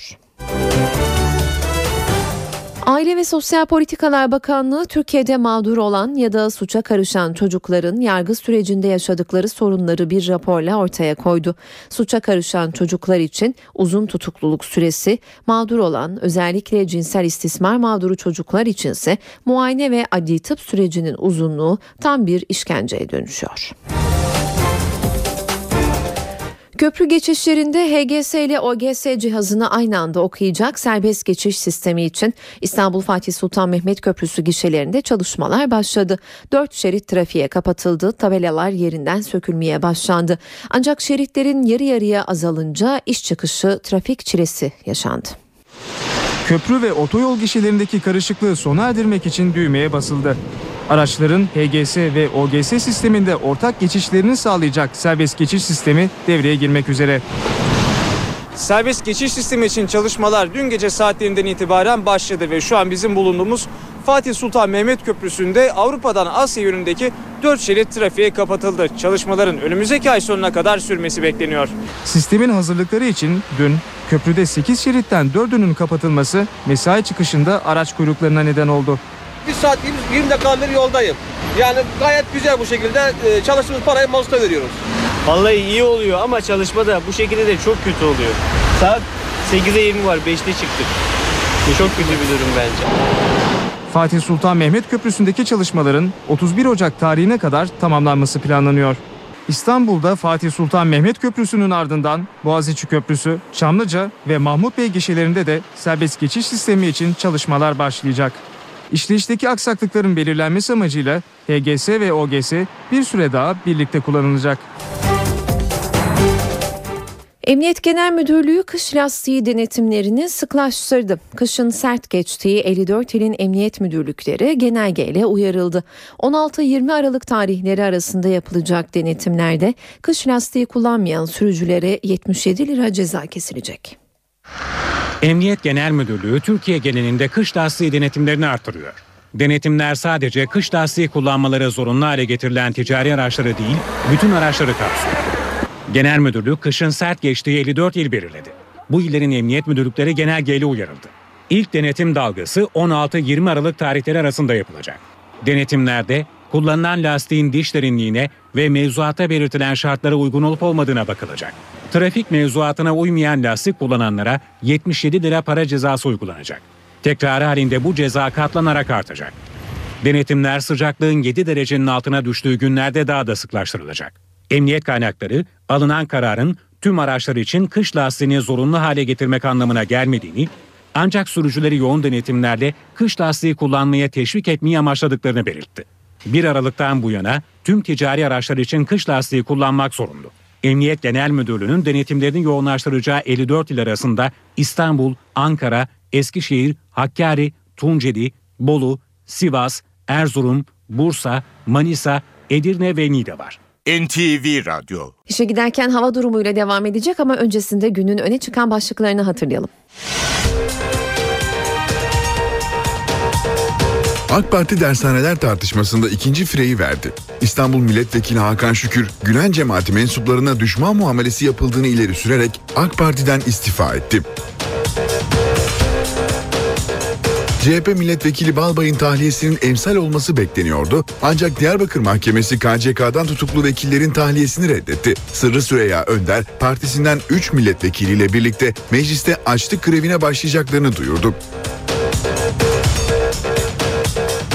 Aile ve Sosyal Politikalar Bakanlığı Türkiye'de mağdur olan ya da suça karışan çocukların yargı sürecinde yaşadıkları sorunları bir raporla ortaya koydu. Suça karışan çocuklar için uzun tutukluluk süresi, mağdur olan özellikle cinsel istismar mağduru çocuklar içinse muayene ve adli tıp sürecinin uzunluğu tam bir işkenceye dönüşüyor. Köprü geçişlerinde HGS ile OGS cihazını aynı anda okuyacak serbest geçiş sistemi için İstanbul Fatih Sultan Mehmet Köprüsü gişelerinde çalışmalar başladı. Dört şerit trafiğe kapatıldı, tabelalar yerinden sökülmeye başlandı. Ancak şeritlerin yarı yarıya azalınca iş çıkışı trafik çilesi yaşandı. Köprü ve otoyol gişelerindeki karışıklığı sona erdirmek için düğmeye basıldı. Araçların HGS ve OGS sisteminde ortak geçişlerini sağlayacak serbest geçiş sistemi devreye girmek üzere. Serbest geçiş sistemi için çalışmalar dün gece saatlerinden itibaren başladı ve şu an bizim bulunduğumuz Fatih Sultan Mehmet Köprüsü'nde Avrupa'dan Asya yönündeki 4 şerit trafiğe kapatıldı. Çalışmaların önümüzdeki ay sonuna kadar sürmesi bekleniyor. Sistemin hazırlıkları için dün köprüde 8 şeritten 4'ünün kapatılması mesai çıkışında araç kuyruklarına neden oldu. Bir saat 20 dakika beri yoldayım. Yani gayet güzel bu şekilde e, çalıştığımız parayı mazota veriyoruz. Vallahi iyi oluyor ama çalışma da bu şekilde de çok kötü oluyor. Saat 8'e 20 var 5'te çıktık. Bu çok kötü bir durum bence. Fatih Sultan Mehmet Köprüsü'ndeki çalışmaların 31 Ocak tarihine kadar tamamlanması planlanıyor. İstanbul'da Fatih Sultan Mehmet Köprüsü'nün ardından Boğaziçi Köprüsü, Çamlıca ve Mahmut Bey gişelerinde de serbest geçiş sistemi için çalışmalar başlayacak. İşleyişteki aksaklıkların belirlenmesi amacıyla HGS ve OGS bir süre daha birlikte kullanılacak. Emniyet Genel Müdürlüğü kış lastiği denetimlerini sıklaştırdı. Kışın sert geçtiği 54 ilin emniyet müdürlükleri genelgeyle uyarıldı. 16-20 Aralık tarihleri arasında yapılacak denetimlerde kış lastiği kullanmayan sürücülere 77 lira ceza kesilecek. Emniyet Genel Müdürlüğü Türkiye genelinde kış lastiği denetimlerini artırıyor. Denetimler sadece kış lastiği kullanmaları zorunlu hale getirilen ticari araçları değil, bütün araçları kapsıyor. Genel Müdürlük kışın sert geçtiği 54 il belirledi. Bu illerin emniyet müdürlükleri genelgeyle uyarıldı. İlk denetim dalgası 16-20 Aralık tarihleri arasında yapılacak. Denetimlerde kullanılan lastiğin diş derinliğine ve mevzuata belirtilen şartlara uygun olup olmadığına bakılacak. Trafik mevzuatına uymayan lastik kullananlara 77 lira para cezası uygulanacak. Tekrar halinde bu ceza katlanarak artacak. Denetimler sıcaklığın 7 derecenin altına düştüğü günlerde daha da sıklaştırılacak. Emniyet kaynakları alınan kararın tüm araçlar için kış lastiğini zorunlu hale getirmek anlamına gelmediğini, ancak sürücüleri yoğun denetimlerle kış lastiği kullanmaya teşvik etmeyi amaçladıklarını belirtti. 1 Aralık'tan bu yana tüm ticari araçlar için kış lastiği kullanmak zorunlu. Emniyet Genel Müdürlüğü'nün denetimlerini yoğunlaştıracağı 54 il arasında İstanbul, Ankara, Eskişehir, Hakkari, Tunceli, Bolu, Sivas, Erzurum, Bursa, Manisa, Edirne ve Niğde var. NTV Radyo İşe giderken hava durumuyla devam edecek ama öncesinde günün öne çıkan başlıklarını hatırlayalım. AK Parti dershaneler tartışmasında ikinci fireyi verdi. İstanbul Milletvekili Hakan Şükür, Gülen cemaati mensuplarına düşman muamelesi yapıldığını ileri sürerek AK Parti'den istifa etti. CHP milletvekili Balbay'ın tahliyesinin emsal olması bekleniyordu. Ancak Diyarbakır Mahkemesi KCK'dan tutuklu vekillerin tahliyesini reddetti. Sırrı Süreyya Önder partisinden 3 milletvekiliyle birlikte mecliste açlık grevine başlayacaklarını duyurdu.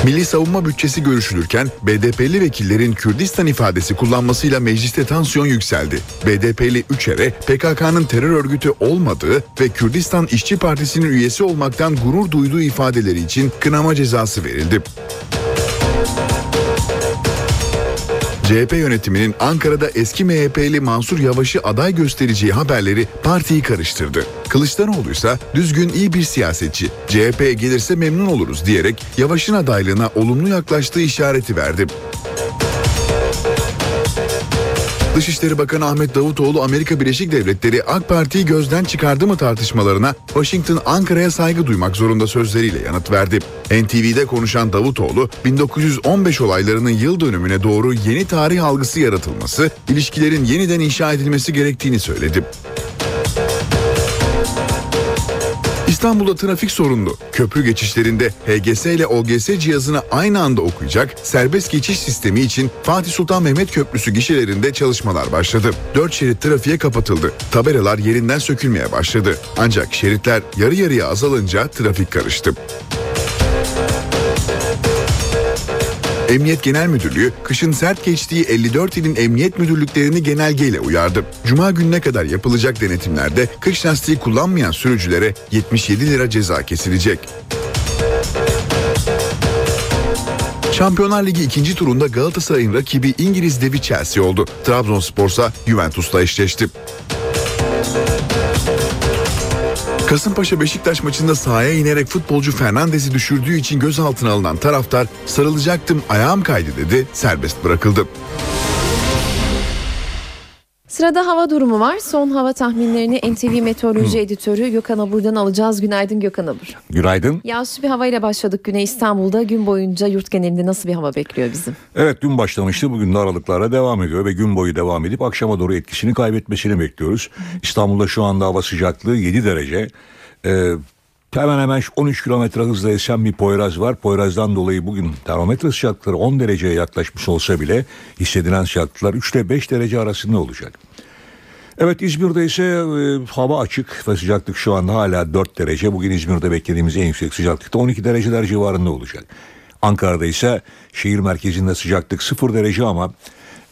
Milli savunma bütçesi görüşülürken BDP'li vekillerin Kürdistan ifadesi kullanmasıyla mecliste tansiyon yükseldi. BDP'li Üçer'e PKK'nın terör örgütü olmadığı ve Kürdistan İşçi Partisi'nin üyesi olmaktan gurur duyduğu ifadeleri için kınama cezası verildi. CHP yönetiminin Ankara'da eski MHP'li Mansur Yavaş'ı aday göstereceği haberleri partiyi karıştırdı. Kılıçdaroğlu ise düzgün iyi bir siyasetçi, CHP'ye gelirse memnun oluruz diyerek Yavaş'ın adaylığına olumlu yaklaştığı işareti verdi. Dışişleri Bakanı Ahmet Davutoğlu Amerika Birleşik Devletleri AK Parti'yi gözden çıkardı mı tartışmalarına Washington Ankara'ya saygı duymak zorunda sözleriyle yanıt verdi. NTV'de konuşan Davutoğlu 1915 olaylarının yıl dönümüne doğru yeni tarih algısı yaratılması, ilişkilerin yeniden inşa edilmesi gerektiğini söyledi. İstanbul'da trafik sorunlu. Köprü geçişlerinde HGS ile OGS cihazını aynı anda okuyacak serbest geçiş sistemi için Fatih Sultan Mehmet Köprüsü gişelerinde çalışmalar başladı. 4 şerit trafiğe kapatıldı. Tabelalar yerinden sökülmeye başladı. Ancak şeritler yarı yarıya azalınca trafik karıştı. Emniyet Genel Müdürlüğü kışın sert geçtiği 54 ilin emniyet müdürlüklerini genelgeyle uyardı. Cuma gününe kadar yapılacak denetimlerde kış lastiği kullanmayan sürücülere 77 lira ceza kesilecek. Şampiyonlar Ligi ikinci turunda Galatasaray'ın rakibi İngiliz devi Chelsea oldu. Trabzonspor'sa Juventus'la eşleşti. Kasımpaşa Beşiktaş maçında sahaya inerek futbolcu Fernandez'i düşürdüğü için gözaltına alınan taraftar sarılacaktım ayağım kaydı dedi serbest bırakıldı. Sırada hava durumu var. Son hava tahminlerini NTV Meteoroloji Editörü Gökhan Abur'dan alacağız. Günaydın Gökhan Abur. Günaydın. Yağışlı bir havayla başladık güne İstanbul'da. Gün boyunca yurt genelinde nasıl bir hava bekliyor bizim? Evet dün başlamıştı. Bugün de aralıklarla devam ediyor ve gün boyu devam edip akşama doğru etkisini kaybetmesini bekliyoruz. İstanbul'da şu anda hava sıcaklığı 7 derece. Ee, hemen hemen 13 kilometre hızla esen bir Poyraz var. Poyraz'dan dolayı bugün termometre sıcaklıkları 10 dereceye yaklaşmış olsa bile hissedilen sıcaklıklar 3 ile 5 derece arasında olacak. Evet İzmir'de ise e, hava açık ve sıcaklık şu anda hala 4 derece. Bugün İzmir'de beklediğimiz en yüksek sıcaklıkta 12 dereceler civarında olacak. Ankara'da ise şehir merkezinde sıcaklık 0 derece ama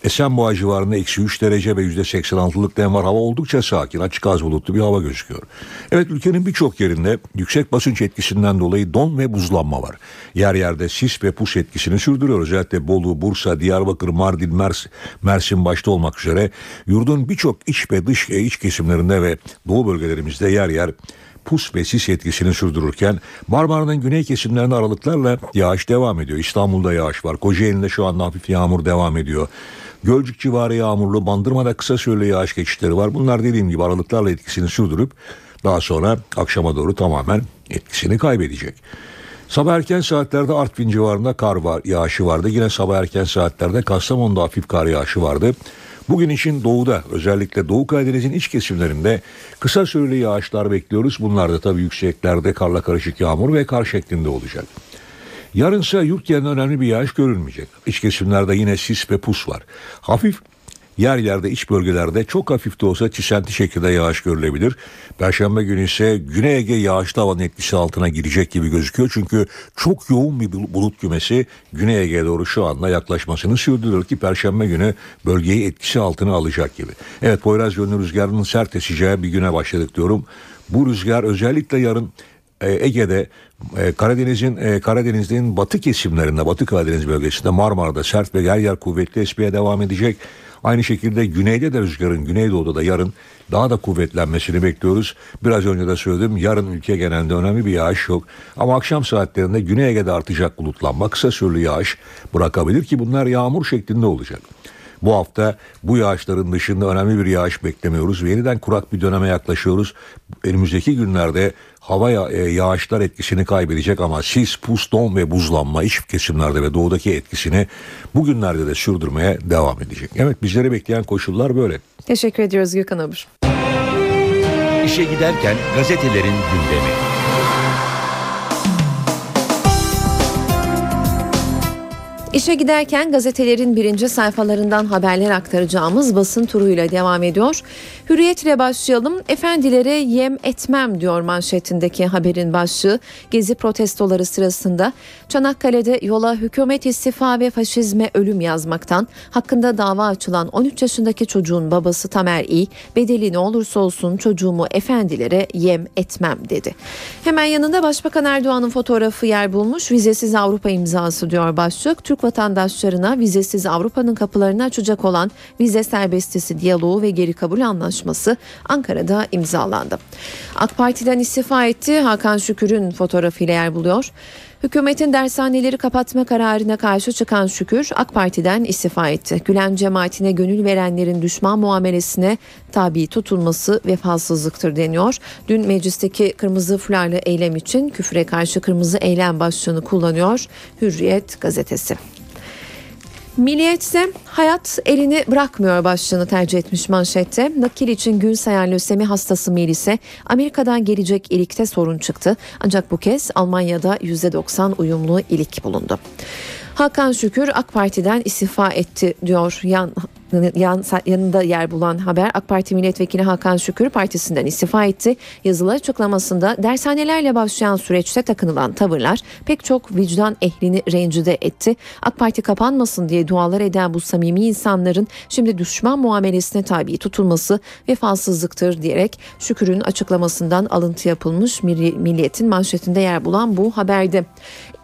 Esenboğa civarında eksi 3 derece ve %86'lık nem var. Hava oldukça sakin, açık az bulutlu bir hava gözüküyor. Evet ülkenin birçok yerinde yüksek basınç etkisinden dolayı don ve buzlanma var. Yer yerde sis ve pus etkisini sürdürüyor. Özellikle Bolu, Bursa, Diyarbakır, Mardin, Mers, Mersin başta olmak üzere yurdun birçok iç ve dış e, iç kesimlerinde ve doğu bölgelerimizde yer yer pus ve sis etkisini sürdürürken Marmara'nın güney kesimlerinde aralıklarla yağış devam ediyor. İstanbul'da yağış var. Kocaeli'nde şu anda hafif yağmur devam ediyor. Gölcük civarı yağmurlu, Bandırma'da kısa süreli yağış geçişleri var. Bunlar dediğim gibi aralıklarla etkisini sürdürüp daha sonra akşama doğru tamamen etkisini kaybedecek. Sabah erken saatlerde Artvin civarında kar var, yağışı vardı. Yine sabah erken saatlerde Kastamonu'da hafif kar yağışı vardı. Bugün için doğuda özellikle Doğu Karadeniz'in iç kesimlerinde kısa süreli yağışlar bekliyoruz. Bunlar da tabii yükseklerde karla karışık yağmur ve kar şeklinde olacak. Yarınsa yurt genelinde önemli bir yağış görülmeyecek. İç kesimlerde yine sis ve pus var. Hafif yer yerde iç bölgelerde çok hafif de olsa çisenti şekilde yağış görülebilir. Perşembe günü ise Güney Ege yağışlı havanın etkisi altına girecek gibi gözüküyor. Çünkü çok yoğun bir bulut kümesi Güney Ege'ye doğru şu anda yaklaşmasını sürdürüyor ki Perşembe günü bölgeyi etkisi altına alacak gibi. Evet Poyraz yönlü rüzgarının sert eseceği bir güne başladık diyorum. Bu rüzgar özellikle yarın e, Ege'de e, Karadeniz'in e, Karadeniz'in batı kesimlerinde Batı Karadeniz bölgesinde Marmara'da sert ve yer yer kuvvetli esmeye devam edecek. Aynı şekilde güneyde de rüzgarın güneydoğuda da yarın daha da kuvvetlenmesini bekliyoruz. Biraz önce de söyledim yarın ülke genelinde önemli bir yağış yok. Ama akşam saatlerinde Güney Ege'de artacak bulutlanma kısa süreli yağış bırakabilir ki bunlar yağmur şeklinde olacak. Bu hafta bu yağışların dışında önemli bir yağış beklemiyoruz yeniden kurak bir döneme yaklaşıyoruz. Önümüzdeki günlerde hava ya- e, yağışlar etkisini kaybedecek ama sis, pus, don ve buzlanma iç kesimlerde ve doğudaki etkisini bugünlerde de sürdürmeye devam edecek. Evet bizleri bekleyen koşullar böyle. Teşekkür ediyoruz Gökhan Abur. İşe giderken gazetelerin gündemi. İşe giderken gazetelerin birinci sayfalarından haberler aktaracağımız basın turuyla devam ediyor. Hürriyetle başlayalım. Efendilere yem etmem diyor manşetindeki haberin başlığı. Gezi protestoları sırasında Çanakkale'de yola hükümet istifa ve faşizme ölüm yazmaktan hakkında dava açılan 13 yaşındaki çocuğun babası Tamer İ bedeli ne olursa olsun çocuğumu efendilere yem etmem dedi. Hemen yanında Başbakan Erdoğan'ın fotoğrafı yer bulmuş. Vizesiz Avrupa imzası diyor başlık. Türk vatandaşlarına vizesiz Avrupa'nın kapılarını açacak olan vize serbestisi diyaloğu ve geri kabul anlaşması Ankara'da imzalandı. AK Parti'den istifa etti. Hakan Şükür'ün fotoğrafıyla yer buluyor. Hükümetin dershaneleri kapatma kararına karşı çıkan Şükür AK Parti'den istifa etti. Gülen cemaatine gönül verenlerin düşman muamelesine tabi tutulması vefasızlıktır deniyor. Dün meclisteki kırmızı fularlı eylem için küfre karşı kırmızı eylem başlığını kullanıyor Hürriyet gazetesi. Milliyet'te hayat elini bırakmıyor başlığını tercih etmiş manşette. Nakil için gün sayan lösemi hastası Melis'e Amerika'dan gelecek ilikte sorun çıktı. Ancak bu kez Almanya'da %90 uyumlu ilik bulundu. Hakan Şükür AK Parti'den istifa etti diyor yan yan, yanında yer bulan haber AK Parti milletvekili Hakan Şükür partisinden istifa etti. Yazılı açıklamasında dershanelerle başlayan süreçte takınılan tavırlar pek çok vicdan ehlini rencide etti. AK Parti kapanmasın diye dualar eden bu samimi insanların şimdi düşman muamelesine tabi tutulması vefasızlıktır diyerek Şükür'ün açıklamasından alıntı yapılmış Milliyet'in manşetinde yer bulan bu haberde.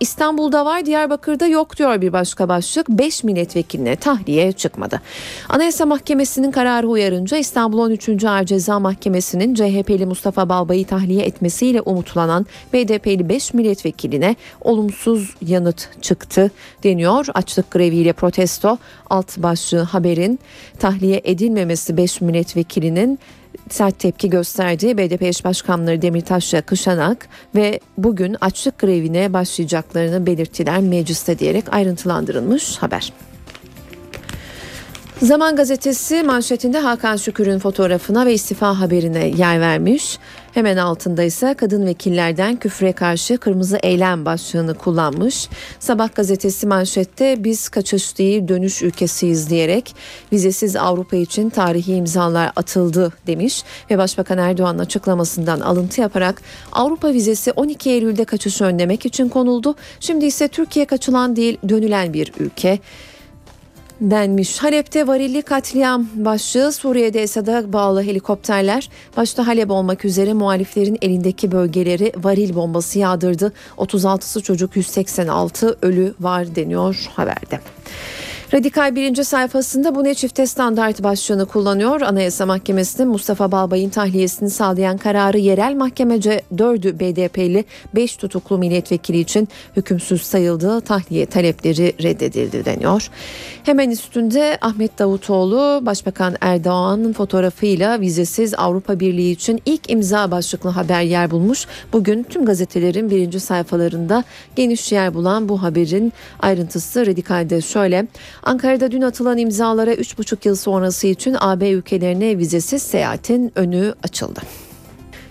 İstanbul'da var Diyarbakır'da yok diyor bir başka başlık. 5 milletvekiline tahliye çıkmadı. Anayasa Mahkemesi'nin kararı uyarınca İstanbul 13. Ağır Ceza Mahkemesi'nin CHP'li Mustafa Balbay'ı tahliye etmesiyle umutlanan BDP'li 5 milletvekiline olumsuz yanıt çıktı deniyor. Açlık greviyle protesto alt başlığı haberin tahliye edilmemesi 5 milletvekilinin sert tepki gösterdiği BDP eş başkanları Demirtaş'la Kışanak ve bugün açlık grevine başlayacaklarını belirttiler mecliste diyerek ayrıntılandırılmış haber. Zaman gazetesi manşetinde Hakan Şükür'ün fotoğrafına ve istifa haberine yer vermiş. Hemen altında ise kadın vekillerden küfre karşı kırmızı eylem başlığını kullanmış. Sabah gazetesi manşette biz kaçış değil dönüş ülkesiyiz diyerek vizesiz Avrupa için tarihi imzalar atıldı demiş ve Başbakan Erdoğan'ın açıklamasından alıntı yaparak Avrupa vizesi 12 Eylül'de kaçışı önlemek için konuldu. Şimdi ise Türkiye kaçılan değil dönülen bir ülke denmiş. Halep'te varilli katliam başlığı Suriye'de Esad'a bağlı helikopterler başta Halep olmak üzere muhaliflerin elindeki bölgeleri varil bombası yağdırdı. 36'sı çocuk 186 ölü var deniyor haberde. Radikal birinci sayfasında bu ne çifte standart başlığını kullanıyor. Anayasa Mahkemesi'nin Mustafa Balbay'ın tahliyesini sağlayan kararı yerel mahkemece 4'ü BDP'li 5 tutuklu milletvekili için hükümsüz sayıldı. Tahliye talepleri reddedildi deniyor. Hemen üstünde Ahmet Davutoğlu Başbakan Erdoğan'ın fotoğrafıyla vizesiz Avrupa Birliği için ilk imza başlıklı haber yer bulmuş. Bugün tüm gazetelerin birinci sayfalarında geniş yer bulan bu haberin ayrıntısı Radikal'de şöyle. Ankara'da dün atılan imzalara 3,5 yıl sonrası için AB ülkelerine vizesiz seyahatin önü açıldı.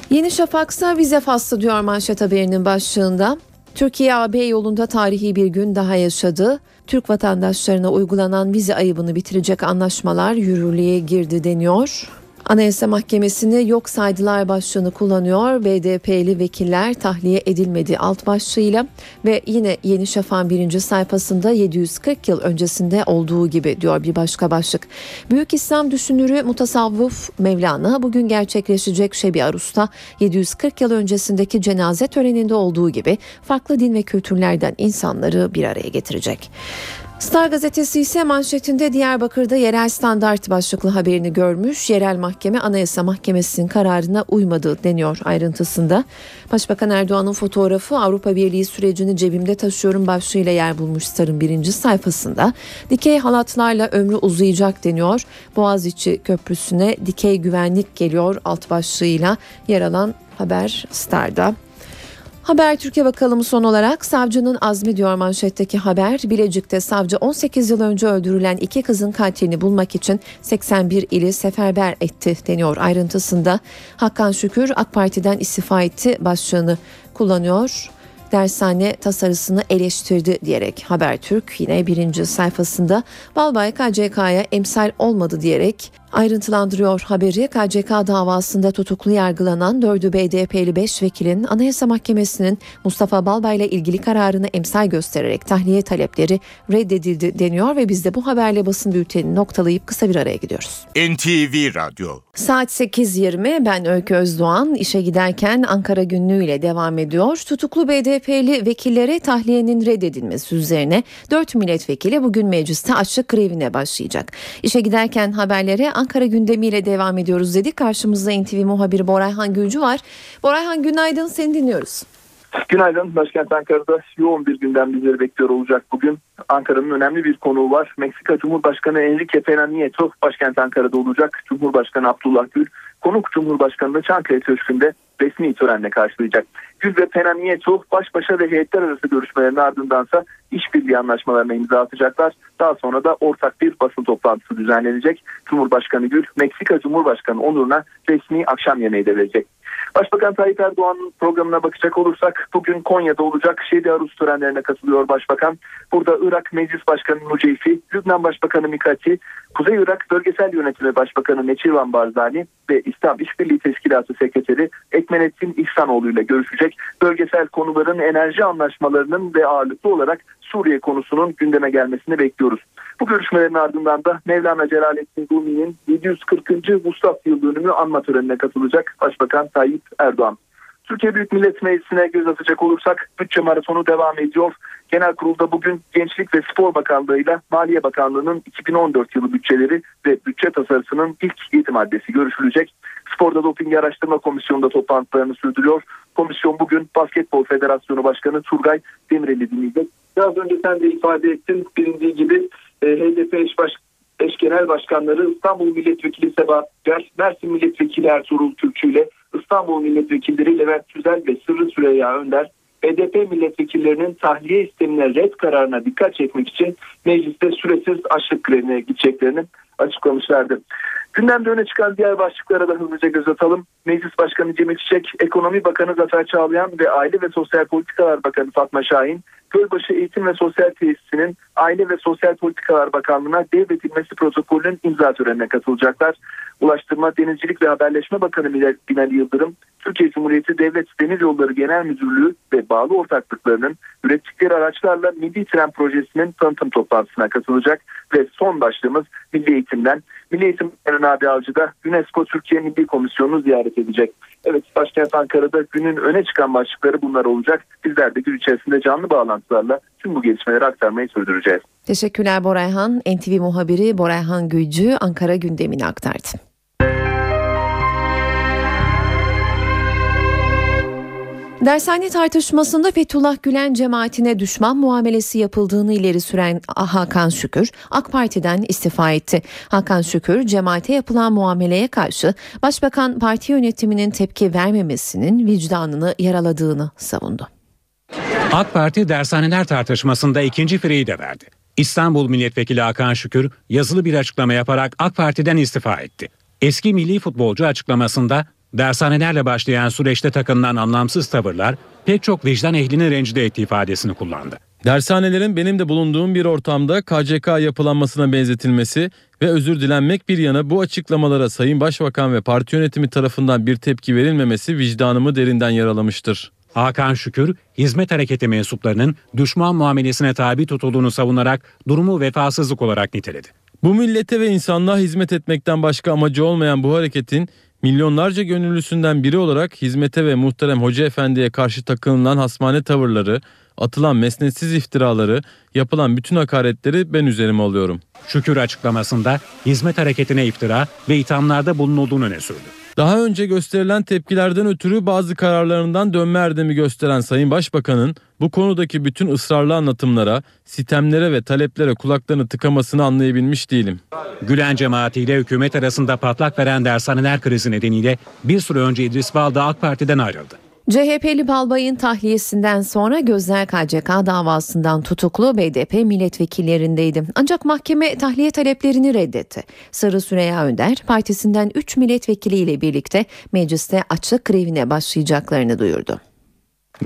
Yeni Şafak'sa vize faslı diyor manşet haberinin başlığında. Türkiye AB yolunda tarihi bir gün daha yaşadı. Türk vatandaşlarına uygulanan vize ayıbını bitirecek anlaşmalar yürürlüğe girdi deniyor. Anayasa Mahkemesi'ni yok saydılar başlığını kullanıyor. BDP'li vekiller tahliye edilmedi alt başlığıyla ve yine Yeni Şafak'ın birinci sayfasında 740 yıl öncesinde olduğu gibi diyor bir başka başlık. Büyük İslam düşünürü mutasavvuf Mevlana bugün gerçekleşecek Şebi Arus'ta 740 yıl öncesindeki cenaze töreninde olduğu gibi farklı din ve kültürlerden insanları bir araya getirecek. Star gazetesi ise manşetinde Diyarbakır'da yerel standart başlıklı haberini görmüş. Yerel mahkeme Anayasa Mahkemesi'nin kararına uymadı deniyor ayrıntısında. Başbakan Erdoğan'ın fotoğrafı Avrupa Birliği sürecini cebimde taşıyorum başlığıyla yer bulmuş Star'ın birinci sayfasında. Dikey halatlarla ömrü uzayacak deniyor. Boğaziçi Köprüsü'ne dikey güvenlik geliyor alt başlığıyla yer alan haber Star'da. Haber Türkiye bakalım son olarak savcının azmi diyor manşetteki haber. Bilecik'te savcı 18 yıl önce öldürülen iki kızın katilini bulmak için 81 ili seferber etti deniyor ayrıntısında. Hakan Şükür AK Parti'den istifa etti başlığını kullanıyor dershane tasarısını eleştirdi diyerek Habertürk yine birinci sayfasında Balbay KCK'ya emsal olmadı diyerek ayrıntılandırıyor haberi. KCK davasında tutuklu yargılanan 4'ü BDP'li 5 vekilin Anayasa Mahkemesi'nin Mustafa Balbay ile ilgili kararını emsal göstererek tahliye talepleri reddedildi deniyor ve biz de bu haberle basın bültenini noktalayıp kısa bir araya gidiyoruz. NTV Radyo Saat 8.20 ben Öykü Özdoğan işe giderken Ankara günlüğüyle devam ediyor. Tutuklu BDP'li vekillere tahliyenin reddedilmesi üzerine 4 milletvekili bugün mecliste açlık grevine başlayacak. İşe giderken haberlere Ankara gündemiyle devam ediyoruz dedi. Karşımızda NTV muhabiri Borayhan Gülcü var. Borayhan günaydın seni dinliyoruz. Günaydın. Başkent Ankara'da yoğun bir gündem bizleri bekliyor olacak bugün. Ankara'nın önemli bir konuğu var. Meksika Cumhurbaşkanı Enrique Pena Nieto başkent Ankara'da olacak. Cumhurbaşkanı Abdullah Gül konuk Cumhurbaşkanı da Çankaya Köşkü'nde resmi törenle karşılayacak. Gül ve Pena Nieto baş başa ve heyetler arası görüşmelerin ardındansa işbirliği anlaşmalarına imza atacaklar. Daha sonra da ortak bir basın toplantısı düzenlenecek. Cumhurbaşkanı Gül, Meksika Cumhurbaşkanı onuruna resmi akşam yemeği de verecek. Başbakan Tayyip Erdoğan'ın programına bakacak olursak bugün Konya'da olacak Şedi Aruz törenlerine katılıyor Başbakan. Burada Irak Meclis Başkanı Nuceyfi, Lübnan Başbakanı Mikati, Kuzey Irak Bölgesel Yönetimi Başbakanı Neçirvan Barzani ve İslam İşbirliği Teşkilatı Sekreteri Ekmenettin İhsanoğlu ile görüşecek. Bölgesel konuların enerji anlaşmalarının ve ağırlıklı olarak Suriye konusunun gündeme gelmesini bekliyoruz. Bu görüşmelerin ardından da Mevlana Celaleddin Rumi'nin 740. Vuslat Yıl Dönümü anma törenine katılacak Başbakan Tayyip Erdoğan. Türkiye Büyük Millet Meclisi'ne göz atacak olursak bütçe maratonu devam ediyor. Genel kurulda bugün Gençlik ve Spor Bakanlığı ile Maliye Bakanlığı'nın 2014 yılı bütçeleri ve bütçe tasarısının ilk yedi maddesi görüşülecek. Sporda Doping Araştırma Komisyonu'nda toplantılarını sürdürüyor. Komisyon bugün Basketbol Federasyonu Başkanı Turgay Demirel'i dinleyecek. Biraz önce sen de ifade ettin. Bilindiği gibi e, HDP eş, baş, eş genel başkanları İstanbul Milletvekili Sebahat Gel, Mersin Milletvekili Ertuğrul Türkçü ile İstanbul Milletvekilleri Levent Tüzel ve Sırrı Süreyya Önder BDP milletvekillerinin tahliye istemine red kararına dikkat çekmek için mecliste süresiz açlık grevine gideceklerini açıklamışlardı. Gündemde öne çıkan diğer başlıklara da hızlıca göz atalım. Meclis Başkanı Cemil Çiçek, Ekonomi Bakanı Zafer Çağlayan ve Aile ve Sosyal Politikalar Bakanı Fatma Şahin, Gölbaşı Eğitim ve Sosyal Tesisi'nin Aile ve Sosyal Politikalar Bakanlığı'na devredilmesi protokolünün imza törenine katılacaklar. Ulaştırma, Denizcilik ve Haberleşme Bakanı Binali Yıldırım, Türkiye Cumhuriyeti Devlet Demir Yolları Genel Müdürlüğü ve bağlı ortaklıklarının ürettikleri araçlarla Milli Tren Projesi'nin tanıtım toplantısına katılacak ve son başlığımız Milli Eğitim'den. Milli Eğitim Bakanı Nabi Avcı da UNESCO Türkiye Milli Komisyonu'nu ziyaret edecek. Evet başkent Ankara'da günün öne çıkan başlıkları bunlar olacak. Bizler de gün içerisinde canlı bağlantılarla tüm bu gelişmeleri aktarmayı sürdüreceğiz. Teşekkürler Borayhan. NTV muhabiri Borayhan Gülcü Ankara gündemini aktardı. Dershane tartışmasında Fethullah Gülen cemaatine düşman muamelesi yapıldığını ileri süren Hakan Şükür AK Parti'den istifa etti. Hakan Şükür cemaate yapılan muameleye karşı Başbakan parti yönetiminin tepki vermemesinin vicdanını yaraladığını savundu. AK Parti dershaneler tartışmasında ikinci fireyi de verdi. İstanbul Milletvekili Hakan Şükür yazılı bir açıklama yaparak AK Parti'den istifa etti. Eski milli futbolcu açıklamasında dershanelerle başlayan süreçte takınılan anlamsız tavırlar pek çok vicdan ehlini rencide ettiği ifadesini kullandı. Dershanelerin benim de bulunduğum bir ortamda KCK yapılanmasına benzetilmesi ve özür dilenmek bir yana bu açıklamalara Sayın Başbakan ve parti yönetimi tarafından bir tepki verilmemesi vicdanımı derinden yaralamıştır. Hakan Şükür, hizmet hareketi mensuplarının düşman muamelesine tabi tutulduğunu savunarak durumu vefasızlık olarak niteledi. Bu millete ve insanlığa hizmet etmekten başka amacı olmayan bu hareketin milyonlarca gönüllüsünden biri olarak hizmete ve muhterem hoca efendiye karşı takınılan hasmane tavırları, atılan mesnetsiz iftiraları, yapılan bütün hakaretleri ben üzerime alıyorum. Şükür açıklamasında hizmet hareketine iftira ve ithamlarda bulunulduğunu öne sürdü. Daha önce gösterilen tepkilerden ötürü bazı kararlarından dönme erdemi gösteren Sayın Başbakan'ın bu konudaki bütün ısrarlı anlatımlara, sitemlere ve taleplere kulaklarını tıkamasını anlayabilmiş değilim. Gülen cemaatiyle hükümet arasında patlak veren dershaneler krizi nedeniyle bir süre önce İdris Balda AK Parti'den ayrıldı. CHP'li Balbay'ın tahliyesinden sonra gözler KCK davasından tutuklu BDP milletvekillerindeydi. Ancak mahkeme tahliye taleplerini reddetti. Sarı Süreyya Önder partisinden 3 milletvekiliyle birlikte mecliste açlık grevine başlayacaklarını duyurdu.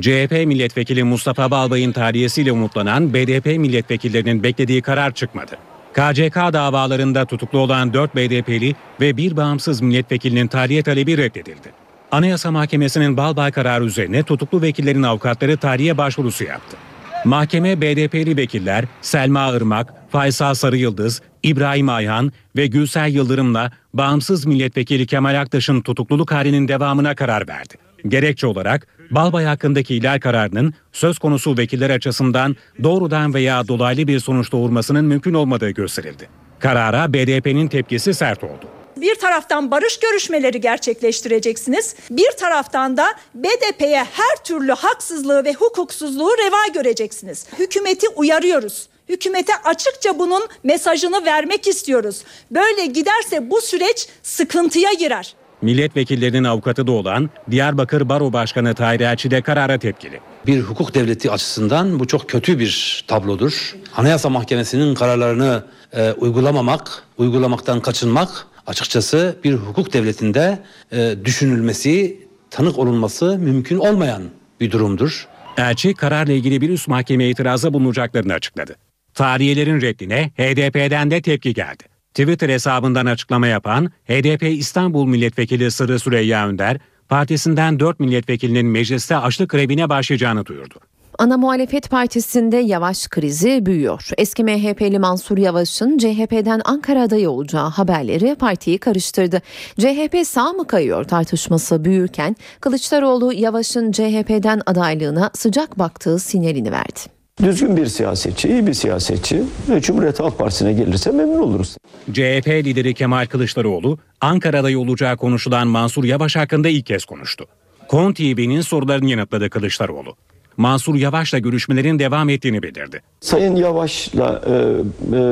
CHP milletvekili Mustafa Balbay'ın tahliyesiyle umutlanan BDP milletvekillerinin beklediği karar çıkmadı. KCK davalarında tutuklu olan 4 BDP'li ve bir bağımsız milletvekilinin tahliye talebi reddedildi. Anayasa Mahkemesi'nin Balbay kararı üzerine tutuklu vekillerin avukatları tahliye başvurusu yaptı. Mahkeme BDP'li vekiller Selma Irmak, Faysal Sarıyıldız, İbrahim Ayhan ve Gülsel Yıldırım'la bağımsız milletvekili Kemal Aktaş'ın tutukluluk halinin devamına karar verdi. Gerekçe olarak Balbay hakkındaki ihlal kararının söz konusu vekiller açısından doğrudan veya dolaylı bir sonuç doğurmasının mümkün olmadığı gösterildi. Karara BDP'nin tepkisi sert oldu. Bir taraftan barış görüşmeleri gerçekleştireceksiniz. Bir taraftan da BDP'ye her türlü haksızlığı ve hukuksuzluğu reva göreceksiniz. Hükümeti uyarıyoruz. Hükümete açıkça bunun mesajını vermek istiyoruz. Böyle giderse bu süreç sıkıntıya girer. Milletvekillerinin avukatı da olan Diyarbakır Baro Başkanı Tahir Elçi de karara tepkili. Bir hukuk devleti açısından bu çok kötü bir tablodur. Anayasa Mahkemesi'nin kararlarını e, uygulamamak, uygulamaktan kaçınmak açıkçası bir hukuk devletinde e, düşünülmesi, tanık olunması mümkün olmayan bir durumdur. Elçi kararla ilgili bir üst mahkemeye itirazda bulunacaklarını açıkladı. Tarihiyelerin reddine HDP'den de tepki geldi. Twitter hesabından açıklama yapan HDP İstanbul Milletvekili Sırrı Süreyya Önder, partisinden 4 milletvekilinin mecliste açlık grevine başlayacağını duyurdu. Ana muhalefet partisinde Yavaş krizi büyüyor. Eski MHP'li Mansur Yavaş'ın CHP'den Ankara adayı olacağı haberleri partiyi karıştırdı. CHP sağ mı kayıyor tartışması büyürken Kılıçdaroğlu Yavaş'ın CHP'den adaylığına sıcak baktığı sinyalini verdi. Düzgün bir siyasetçi, iyi bir siyasetçi ve Cumhuriyet Halk Partisi'ne gelirse memnun oluruz. CHP lideri Kemal Kılıçdaroğlu, Ankara'da olacağı konuşulan Mansur Yavaş hakkında ilk kez konuştu. Kon TV'nin sorularını yanıtladı Kılıçdaroğlu. Mansur Yavaş'la görüşmelerin devam ettiğini bildirdi. Sayın Yavaş'la e, e,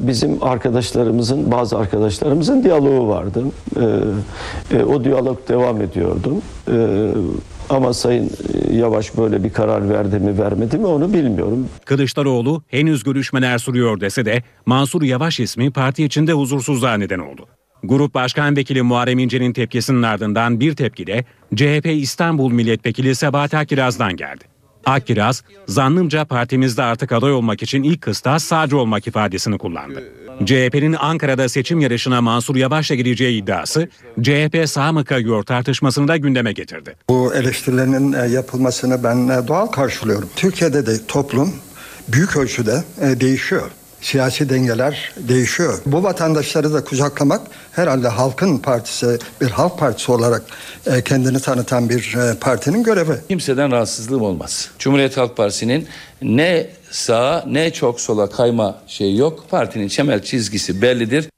bizim arkadaşlarımızın, bazı arkadaşlarımızın diyaloğu vardı. E, e, o diyalog devam ediyordu. E, ama Sayın Yavaş böyle bir karar verdi mi vermedi mi onu bilmiyorum. Kılıçdaroğlu henüz görüşmeler sürüyor dese de Mansur Yavaş ismi parti içinde huzursuzluğa neden oldu. Grup Başkan Vekili Muharrem İnce'nin tepkisinin ardından bir tepki de CHP İstanbul Milletvekili Sebahat Akkiraz'dan geldi. Akkiraz, zannımca partimizde artık aday olmak için ilk kıstas sağcı olmak ifadesini kullandı. CHP'nin Ankara'da seçim yarışına Mansur Yavaş'la gireceği iddiası CHP sağ mı kayıyor tartışmasını da gündeme getirdi. Bu eleştirilerin e, yapılmasını ben e, doğal karşılıyorum. Türkiye'de de toplum büyük ölçüde e, değişiyor siyasi dengeler değişiyor. Bu vatandaşları da kucaklamak herhalde halkın partisi, bir halk partisi olarak e, kendini tanıtan bir e, partinin görevi. Kimseden rahatsızlığım olmaz. Cumhuriyet Halk Partisi'nin ne sağa ne çok sola kayma şeyi yok. Partinin çemel çizgisi bellidir.